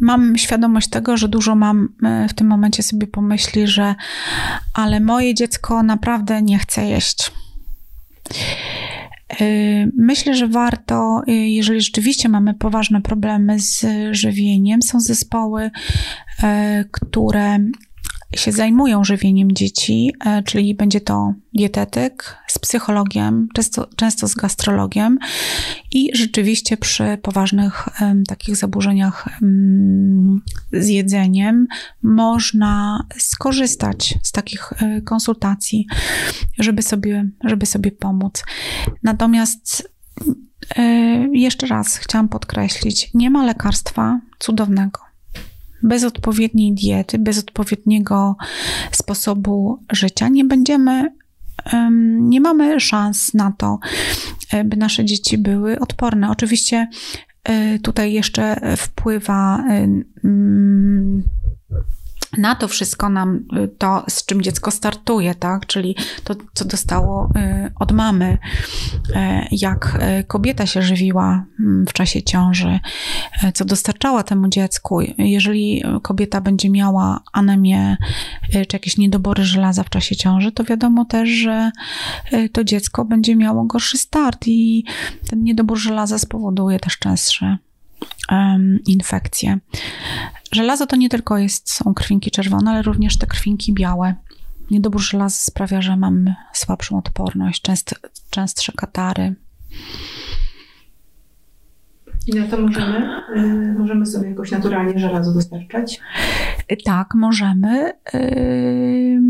mam świadomość tego, że dużo mam e, w tym momencie sobie pomyśli, że ale moje dziecko naprawdę nie chce jeść. E, myślę, że warto, e, jeżeli rzeczywiście mamy poważne problemy z żywieniem, są zespoły, które się zajmują żywieniem dzieci, e, czyli będzie to dietetyk z psychologiem, często, często z gastrologiem i rzeczywiście przy poważnych takich zaburzeniach z jedzeniem można skorzystać z takich e, konsultacji, żeby sobie, żeby sobie pomóc. Natomiast e, jeszcze raz chciałam podkreślić, nie ma lekarstwa cudownego bez odpowiedniej diety, bez odpowiedniego sposobu życia nie będziemy, nie mamy szans na to, by nasze dzieci były odporne. Oczywiście e, tutaj jeszcze wpływa na to wszystko nam y, to, z czym dziecko startuje, tak? Czyli to, co dostało y, od mamy, y, jak kobieta się żywiła mm, w czasie ciąży, co dostarczała temu dziecku. Jeżeli kobieta będzie miała anemię czy jakieś niedobory żelaza w czasie ciąży, to wiadomo też, że to dziecko będzie miało gorszy start i ten niedobór żelaza spowoduje też częstsze infekcje. Żelazo to nie tylko jest, są krwinki czerwone, ale również te krwinki białe. Niedobór żelaza sprawia, że mamy słabszą odporność, częst, częstsze katary. I na to możemy, y, możemy sobie jakoś naturalnie żelazo dostarczać? Tak, możemy. Y,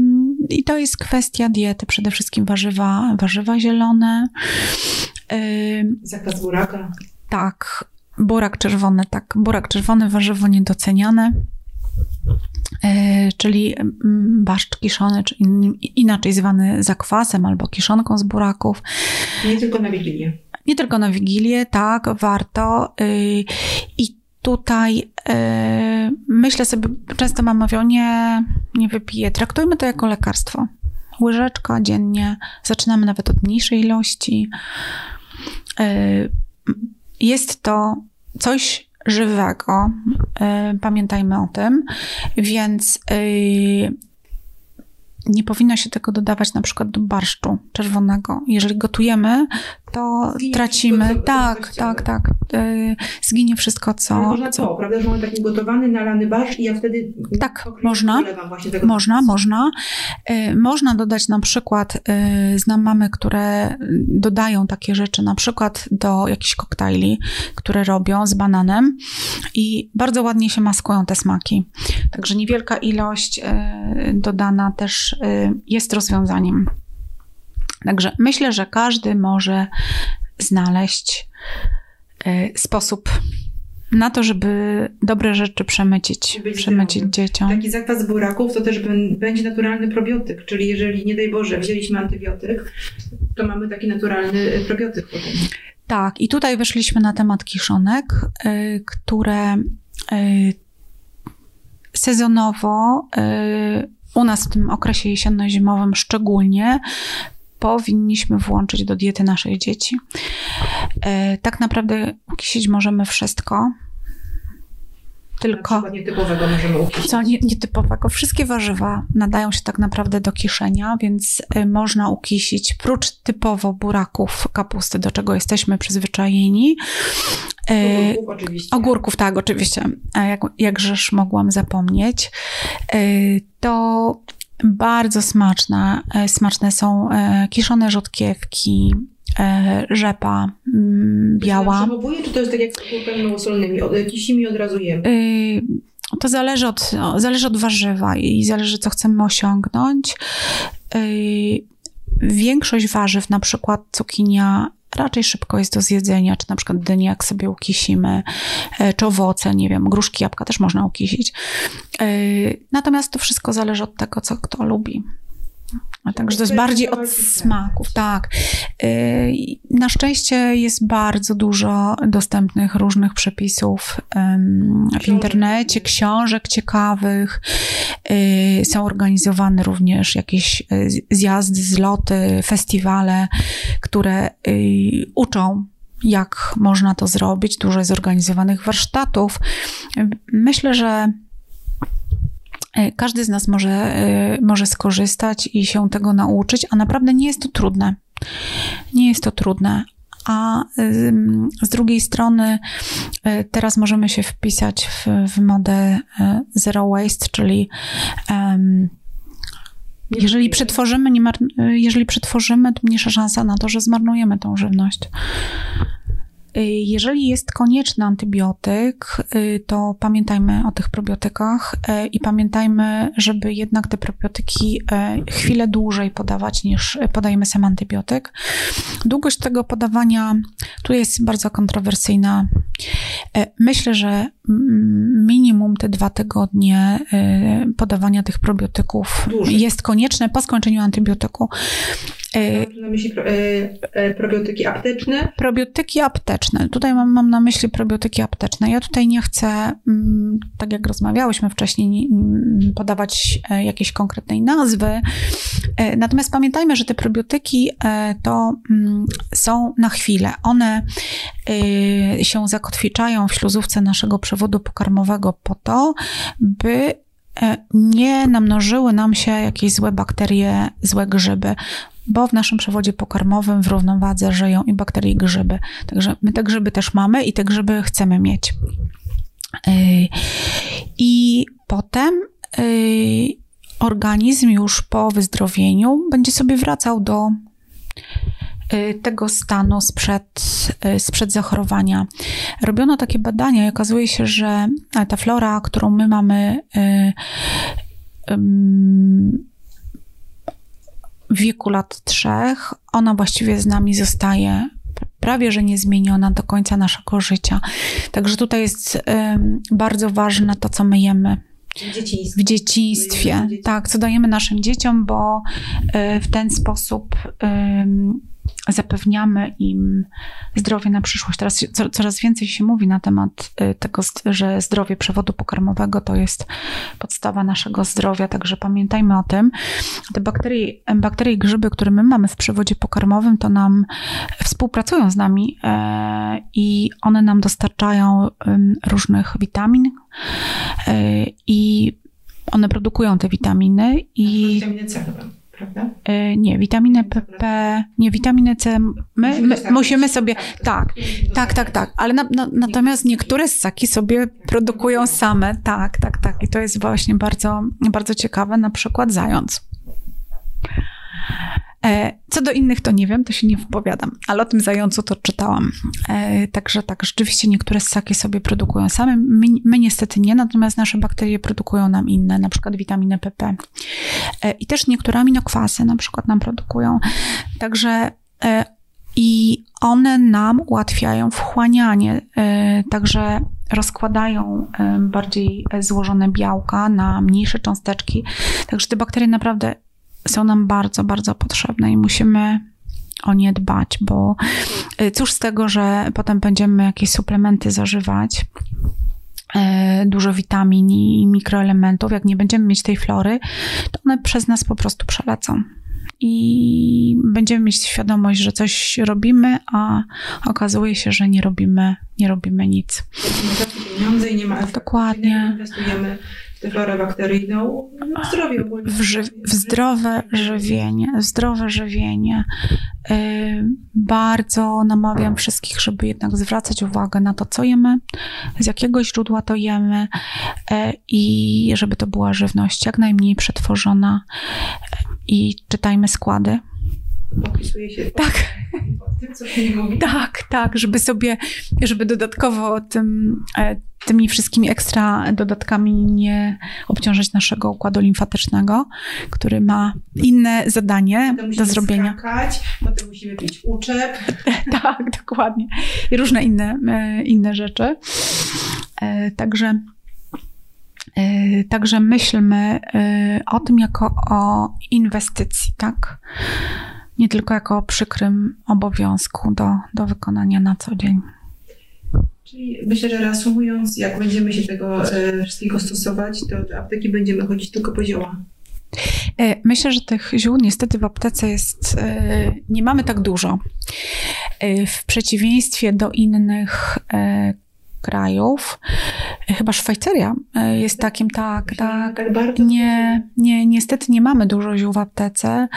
I to jest kwestia diety. Przede wszystkim warzywa, warzywa zielone. Y, Zakaz buraka. Tak, Burak czerwony, tak. Burak czerwony, warzywo niedoceniane. E, czyli mm, barszcz kiszony, czy inaczej zwany zakwasem albo kiszonką z buraków. Nie tylko na Wigilię. Nie tylko na Wigilię, tak, warto. Y, I tutaj y, myślę sobie, często mam mówią, nie, nie wypiję. Traktujmy to jako lekarstwo. Łyżeczka dziennie, zaczynamy nawet od mniejszej ilości. Jest to coś żywego, y, pamiętajmy o tym, więc y, nie powinno się tego dodawać na przykład do barszczu czerwonego. Jeżeli gotujemy, to zginie tracimy. Wszystko, tak, tak, tak. Y, zginie wszystko, co. Ale można co... to, prawda, że mamy taki gotowany, nalany barsz i ja wtedy. Tak, można. Można, można. Y, można dodać na przykład, y, znam mamy, które dodają takie rzeczy, na przykład do jakichś koktajli, które robią z bananem i bardzo ładnie się maskują te smaki. Także niewielka ilość dodana też jest rozwiązaniem. Także myślę, że każdy może znaleźć e, sposób na to, żeby dobre rzeczy przemycić, przemycić zdrowym. dzieciom. Taki zakwas buraków to też bę- będzie naturalny probiotyk, czyli jeżeli nie daj Boże wzięliśmy antybiotyk, to mamy taki naturalny y, probiotyk potem. Tak, i tutaj weszliśmy na temat kiszonek, y, które y, sezonowo y, u nas w tym okresie jesienno-zimowym szczególnie powinniśmy włączyć do diety naszych dzieci. Y, Tak naprawdę kisić możemy wszystko, tylko nietypowego możemy co nie- nietypowego. Wszystkie warzywa nadają się tak naprawdę do kiszenia, więc y, można ukisić prócz typowo buraków kapusty, do czego jesteśmy przyzwyczajeni. y, Ogórków oczywiście. Ogórków, tak, oczywiście. Jak, jakżeż mogłam zapomnieć. Y, To bardzo smaczne, smaczne są kiszone rzodkiewki, rzepa mm, biała. Przechowuje, czy to jest tak jak z ogórkami małosolnymi? Od- Kisimy i od razu jemy. To zależy od, zależy od warzywa i zależy, co chcemy osiągnąć. Y, Większość warzyw, na przykład cukinia, raczej szybko jest do zjedzenia, czy na przykład dynię, jak sobie ukisimy, y, czy owoce, nie wiem, gruszki, jabłka też można ukisić. Y, Natomiast to wszystko zależy od tego, co kto lubi. A Także to jest bardziej od smaków, tak. Y, Na szczęście jest bardzo dużo dostępnych różnych przepisów w internecie, książek ciekawych. Y, Są organizowane również jakieś y, zjazdy, zloty, festiwale, które uczą jak można to zrobić. Dużo jest zorganizowanych warsztatów. Myślę, że Każdy z nas może, e, może skorzystać i się tego nauczyć, a naprawdę nie jest to trudne. Nie jest to trudne. A z drugiej strony, e, teraz możemy się wpisać w, w modę e, zero waste, czyli em, jeżeli przetworzymy, nie mar- e, jeżeli przetworzymy, to mniejsza szansa na to, że zmarnujemy tą żywność. Y, Jeżeli jest konieczny antybiotyk, y, to pamiętajmy o tych probiotykach y, i pamiętajmy, żeby jednak te probiotyki chwilę dłużej podawać niż podajemy sam antybiotyk. Długość tego podawania tu jest bardzo kontrowersyjna. Myślę, że minimum te dwa tygodnie y, podawania tych probiotyków Dłużej. jest konieczne po skończeniu antybiotyku. Y, Mam na myśli pro, e, probiotyki apteczne. Probiotyki apteczne. Tutaj mam, mam na myśli probiotyki apteczne. Ja tutaj nie chcę, tak jak rozmawiałyśmy wcześniej, nie- podawać e, jakiejś konkretnej nazwy. E, Natomiast pamiętajmy, że te probiotyki e, to są na chwilę. One się zakotwiczają w śluzówce naszego przewodu pokarmowego po to, by e, nie namnożyły nam się jakieś złe bakterie, złe grzyby, bo w naszym przewodzie pokarmowym w równowadze żyją i bakterie, i grzyby. Także my te grzyby też mamy i te grzyby chcemy mieć. Yy, I potem yy, organizm już po wyzdrowieniu będzie sobie wracał do tego stanu sprzed, yy, sprzed zachorowania. Robiono takie badania i okazuje się, że ta flora, którą my mamy ym, w wieku lat trzech, ona właściwie z nami zostaje prawie że niezmieniona do końca naszego życia. Także tutaj jest bardzo ważne to, co my jemy W dzieciństwie. w dzieciństwie. Dzieci. Tak, co dajemy naszym dzieciom, bo y, w ten sposób zapewniamy im zdrowie na przyszłość. Teraz coraz więcej się mówi na temat y, tego, że zdrowie przewodu pokarmowego to jest podstawa naszego zdrowia, także pamiętajmy o tym. Te bakterie, bakterie i grzyby, które my mamy w przewodzie pokarmowym, to nam współpracują z nami e, i one nam dostarczają różnych witamin e, i one produkują te witaminy i Witaminy C chyba, prawda? e, nie, witaminę PP, nie, witaminę C, my, my musimy sobie, tak, tak. tak, tak, tak, ale na, na, natomiast niektóre ssaki sobie produkują same, tak, tak, tak i to jest właśnie bardzo, bardzo ciekawe, na przykład zając. E, Co do innych to nie wiem, to się nie wypowiadam, ale o tym zającu to czytałam. E, Także tak, rzeczywiście niektóre ssaki sobie produkują same, my, my niestety nie, natomiast nasze bakterie produkują nam inne, na przykład witaminę PP. E, I też niektóre aminokwasy na przykład nam produkują. Także i one nam ułatwiają wchłanianie. Także rozkładają bardziej złożone białka na mniejsze cząsteczki. Także te bakterie naprawdę są nam bardzo, bardzo potrzebne i musimy o nie dbać, bo e, cóż z tego, że potem będziemy jakieś suplementy zażywać, dużo witamin i mikroelementów, jak nie będziemy mieć tej flory, to one przez nas po prostu przelecą i będziemy mieć świadomość, że coś robimy, a okazuje się, że nie robimy, nie robimy nic. Pieniądze i nie ma efektu. Dokładnie. Inwestujemy tę florę bakteryjną, w zdrowie ogólnie. W, ży- w zdrowe żywienie, zdrowe żywienie. Yy, bardzo namawiam wszystkich, żeby jednak zwracać uwagę na to, co jemy, z jakiego źródła to jemy yy, i żeby to była żywność jak najmniej przetworzona i czytajmy składy. Opisuje się Tak. tym, co się nie mówi. Tak, tak, żeby sobie, żeby dodatkowo tym, e, tymi wszystkimi ekstra dodatkami nie obciążać naszego układu limfatycznego, który ma inne zadanie do zrobienia. skakać, potem musimy pić uczep. tak, dokładnie. I różne inne, e, inne rzeczy. E, Także, także myślmy o tym jako o inwestycji, tak? Nie tylko jako przykrym obowiązku do, do wykonania na co dzień. Czyli myślę, że reasumując, jak będziemy się tego e, wszystkiego stosować, to do apteki będziemy chodzić tylko po zioła. E, Myślę, że tych ziół niestety w aptece jest, e, nie mamy tak dużo. W przeciwieństwie do innych krajów, e, chyba Szwajcaria e, jest takim, tak, tak. Tak bardzo. Nie, nie, niestety nie mamy dużo ziół w aptece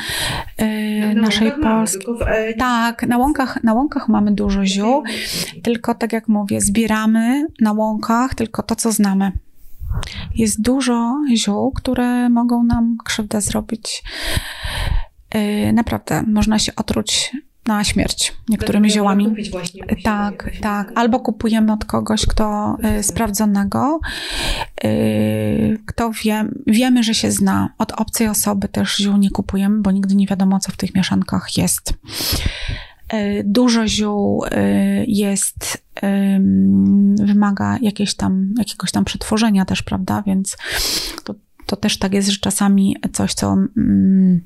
e, Na naszej mamy, w, e, Tak, na łąkach, na łąkach mamy dużo ziół, tylko tak jak mówię, zbieramy na łąkach tylko to, co znamy. Jest dużo ziół, które mogą nam krzywdę zrobić. Naprawdę, można się otruć na śmierć niektórymi ziołami. kupić właśnie siebie Tak, tak. Albo kupujemy od kogoś, kto y, sprawdzonego, y, kto wie, wiemy, że się zna. Od obcej osoby też ziół nie kupujemy, bo nigdy nie wiadomo, co w tych mieszankach jest. Y, Dużo ziół y, jest, ym, wymaga jakieś tam, jakiegoś tam przetworzenia też, prawda? Więc to, to też tak jest, że czasami coś, co mm,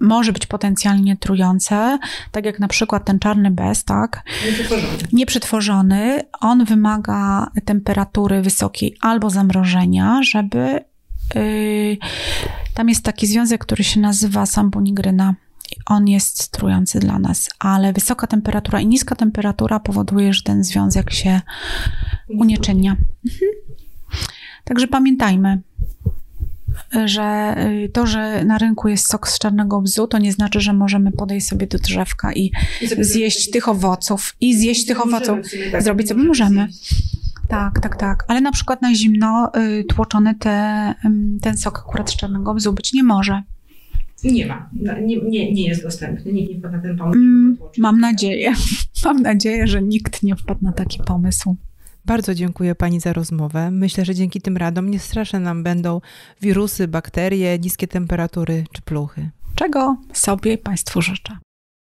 może być potencjalnie trujące, tak jak na przykład ten czarny bez, tak? Nieprzetworzony. Nieprzetworzony, on wymaga temperatury wysokiej albo zamrożenia, żeby. Yy, tam jest taki związek, który się nazywa sambunigryna. I On jest trujący dla nas, ale wysoka temperatura i niska temperatura powoduje, że ten związek się unieczynnia. Mhm. Także pamiętajmy, że y, to, że na rynku jest sok z czarnego bzu, to nie znaczy, że możemy podejść sobie do drzewka i I zjeść tych owoców i zjeść tych owoców. tak, Zrobić sobie możemy. Tak, tak, tak. Ale na przykład na zimno y, tłoczony te, ten sok akurat z czarnego bzu być nie może. Nie ma. Nie, nie, nie jest dostępny. Nikt nie wpadł na ten pomysł. Mm, mam nadzieję. Mam nadzieję, że nikt nie wpadł na taki pomysł. Bardzo dziękuję Pani za rozmowę. Myślę, że dzięki tym radom nie straszne nam będą wirusy, bakterie, niskie temperatury czy pluchy. Czego sobie Państwu życzę.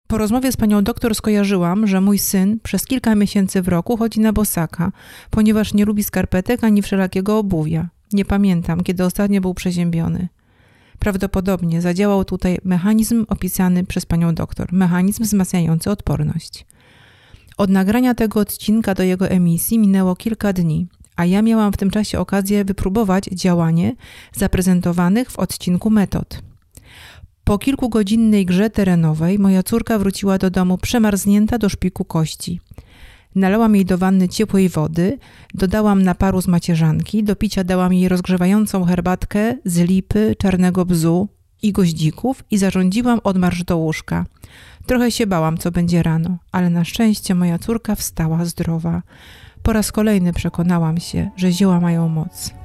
Po rozmowie z panią doktor skojarzyłam, że mój syn przez kilka miesięcy w roku chodzi na bosaka, ponieważ nie lubi skarpetek ani wszelakiego obuwia. Nie pamiętam, kiedy ostatnio był przeziębiony. Prawdopodobnie zadziałał tutaj mechanizm opisany przez panią doktor, mechanizm wzmacniający odporność. Od nagrania tego odcinka do jego emisji minęło kilka dni, a ja miałam w tym czasie okazję wypróbować działanie zaprezentowanych w odcinku metod. Po kilkugodzinnej grze terenowej moja córka wróciła do domu przemarznięta do szpiku kości. Nalałam jej do wanny ciepłej wody, dodałam naparu z macierzanki, do picia dałam jej rozgrzewającą herbatkę z lipy, czarnego bzu i goździków i zarządziłam odmarsz do łóżka. Trochę się bałam, co będzie rano, ale na szczęście moja córka wstała zdrowa. Po raz kolejny przekonałam się, że zioła mają moc.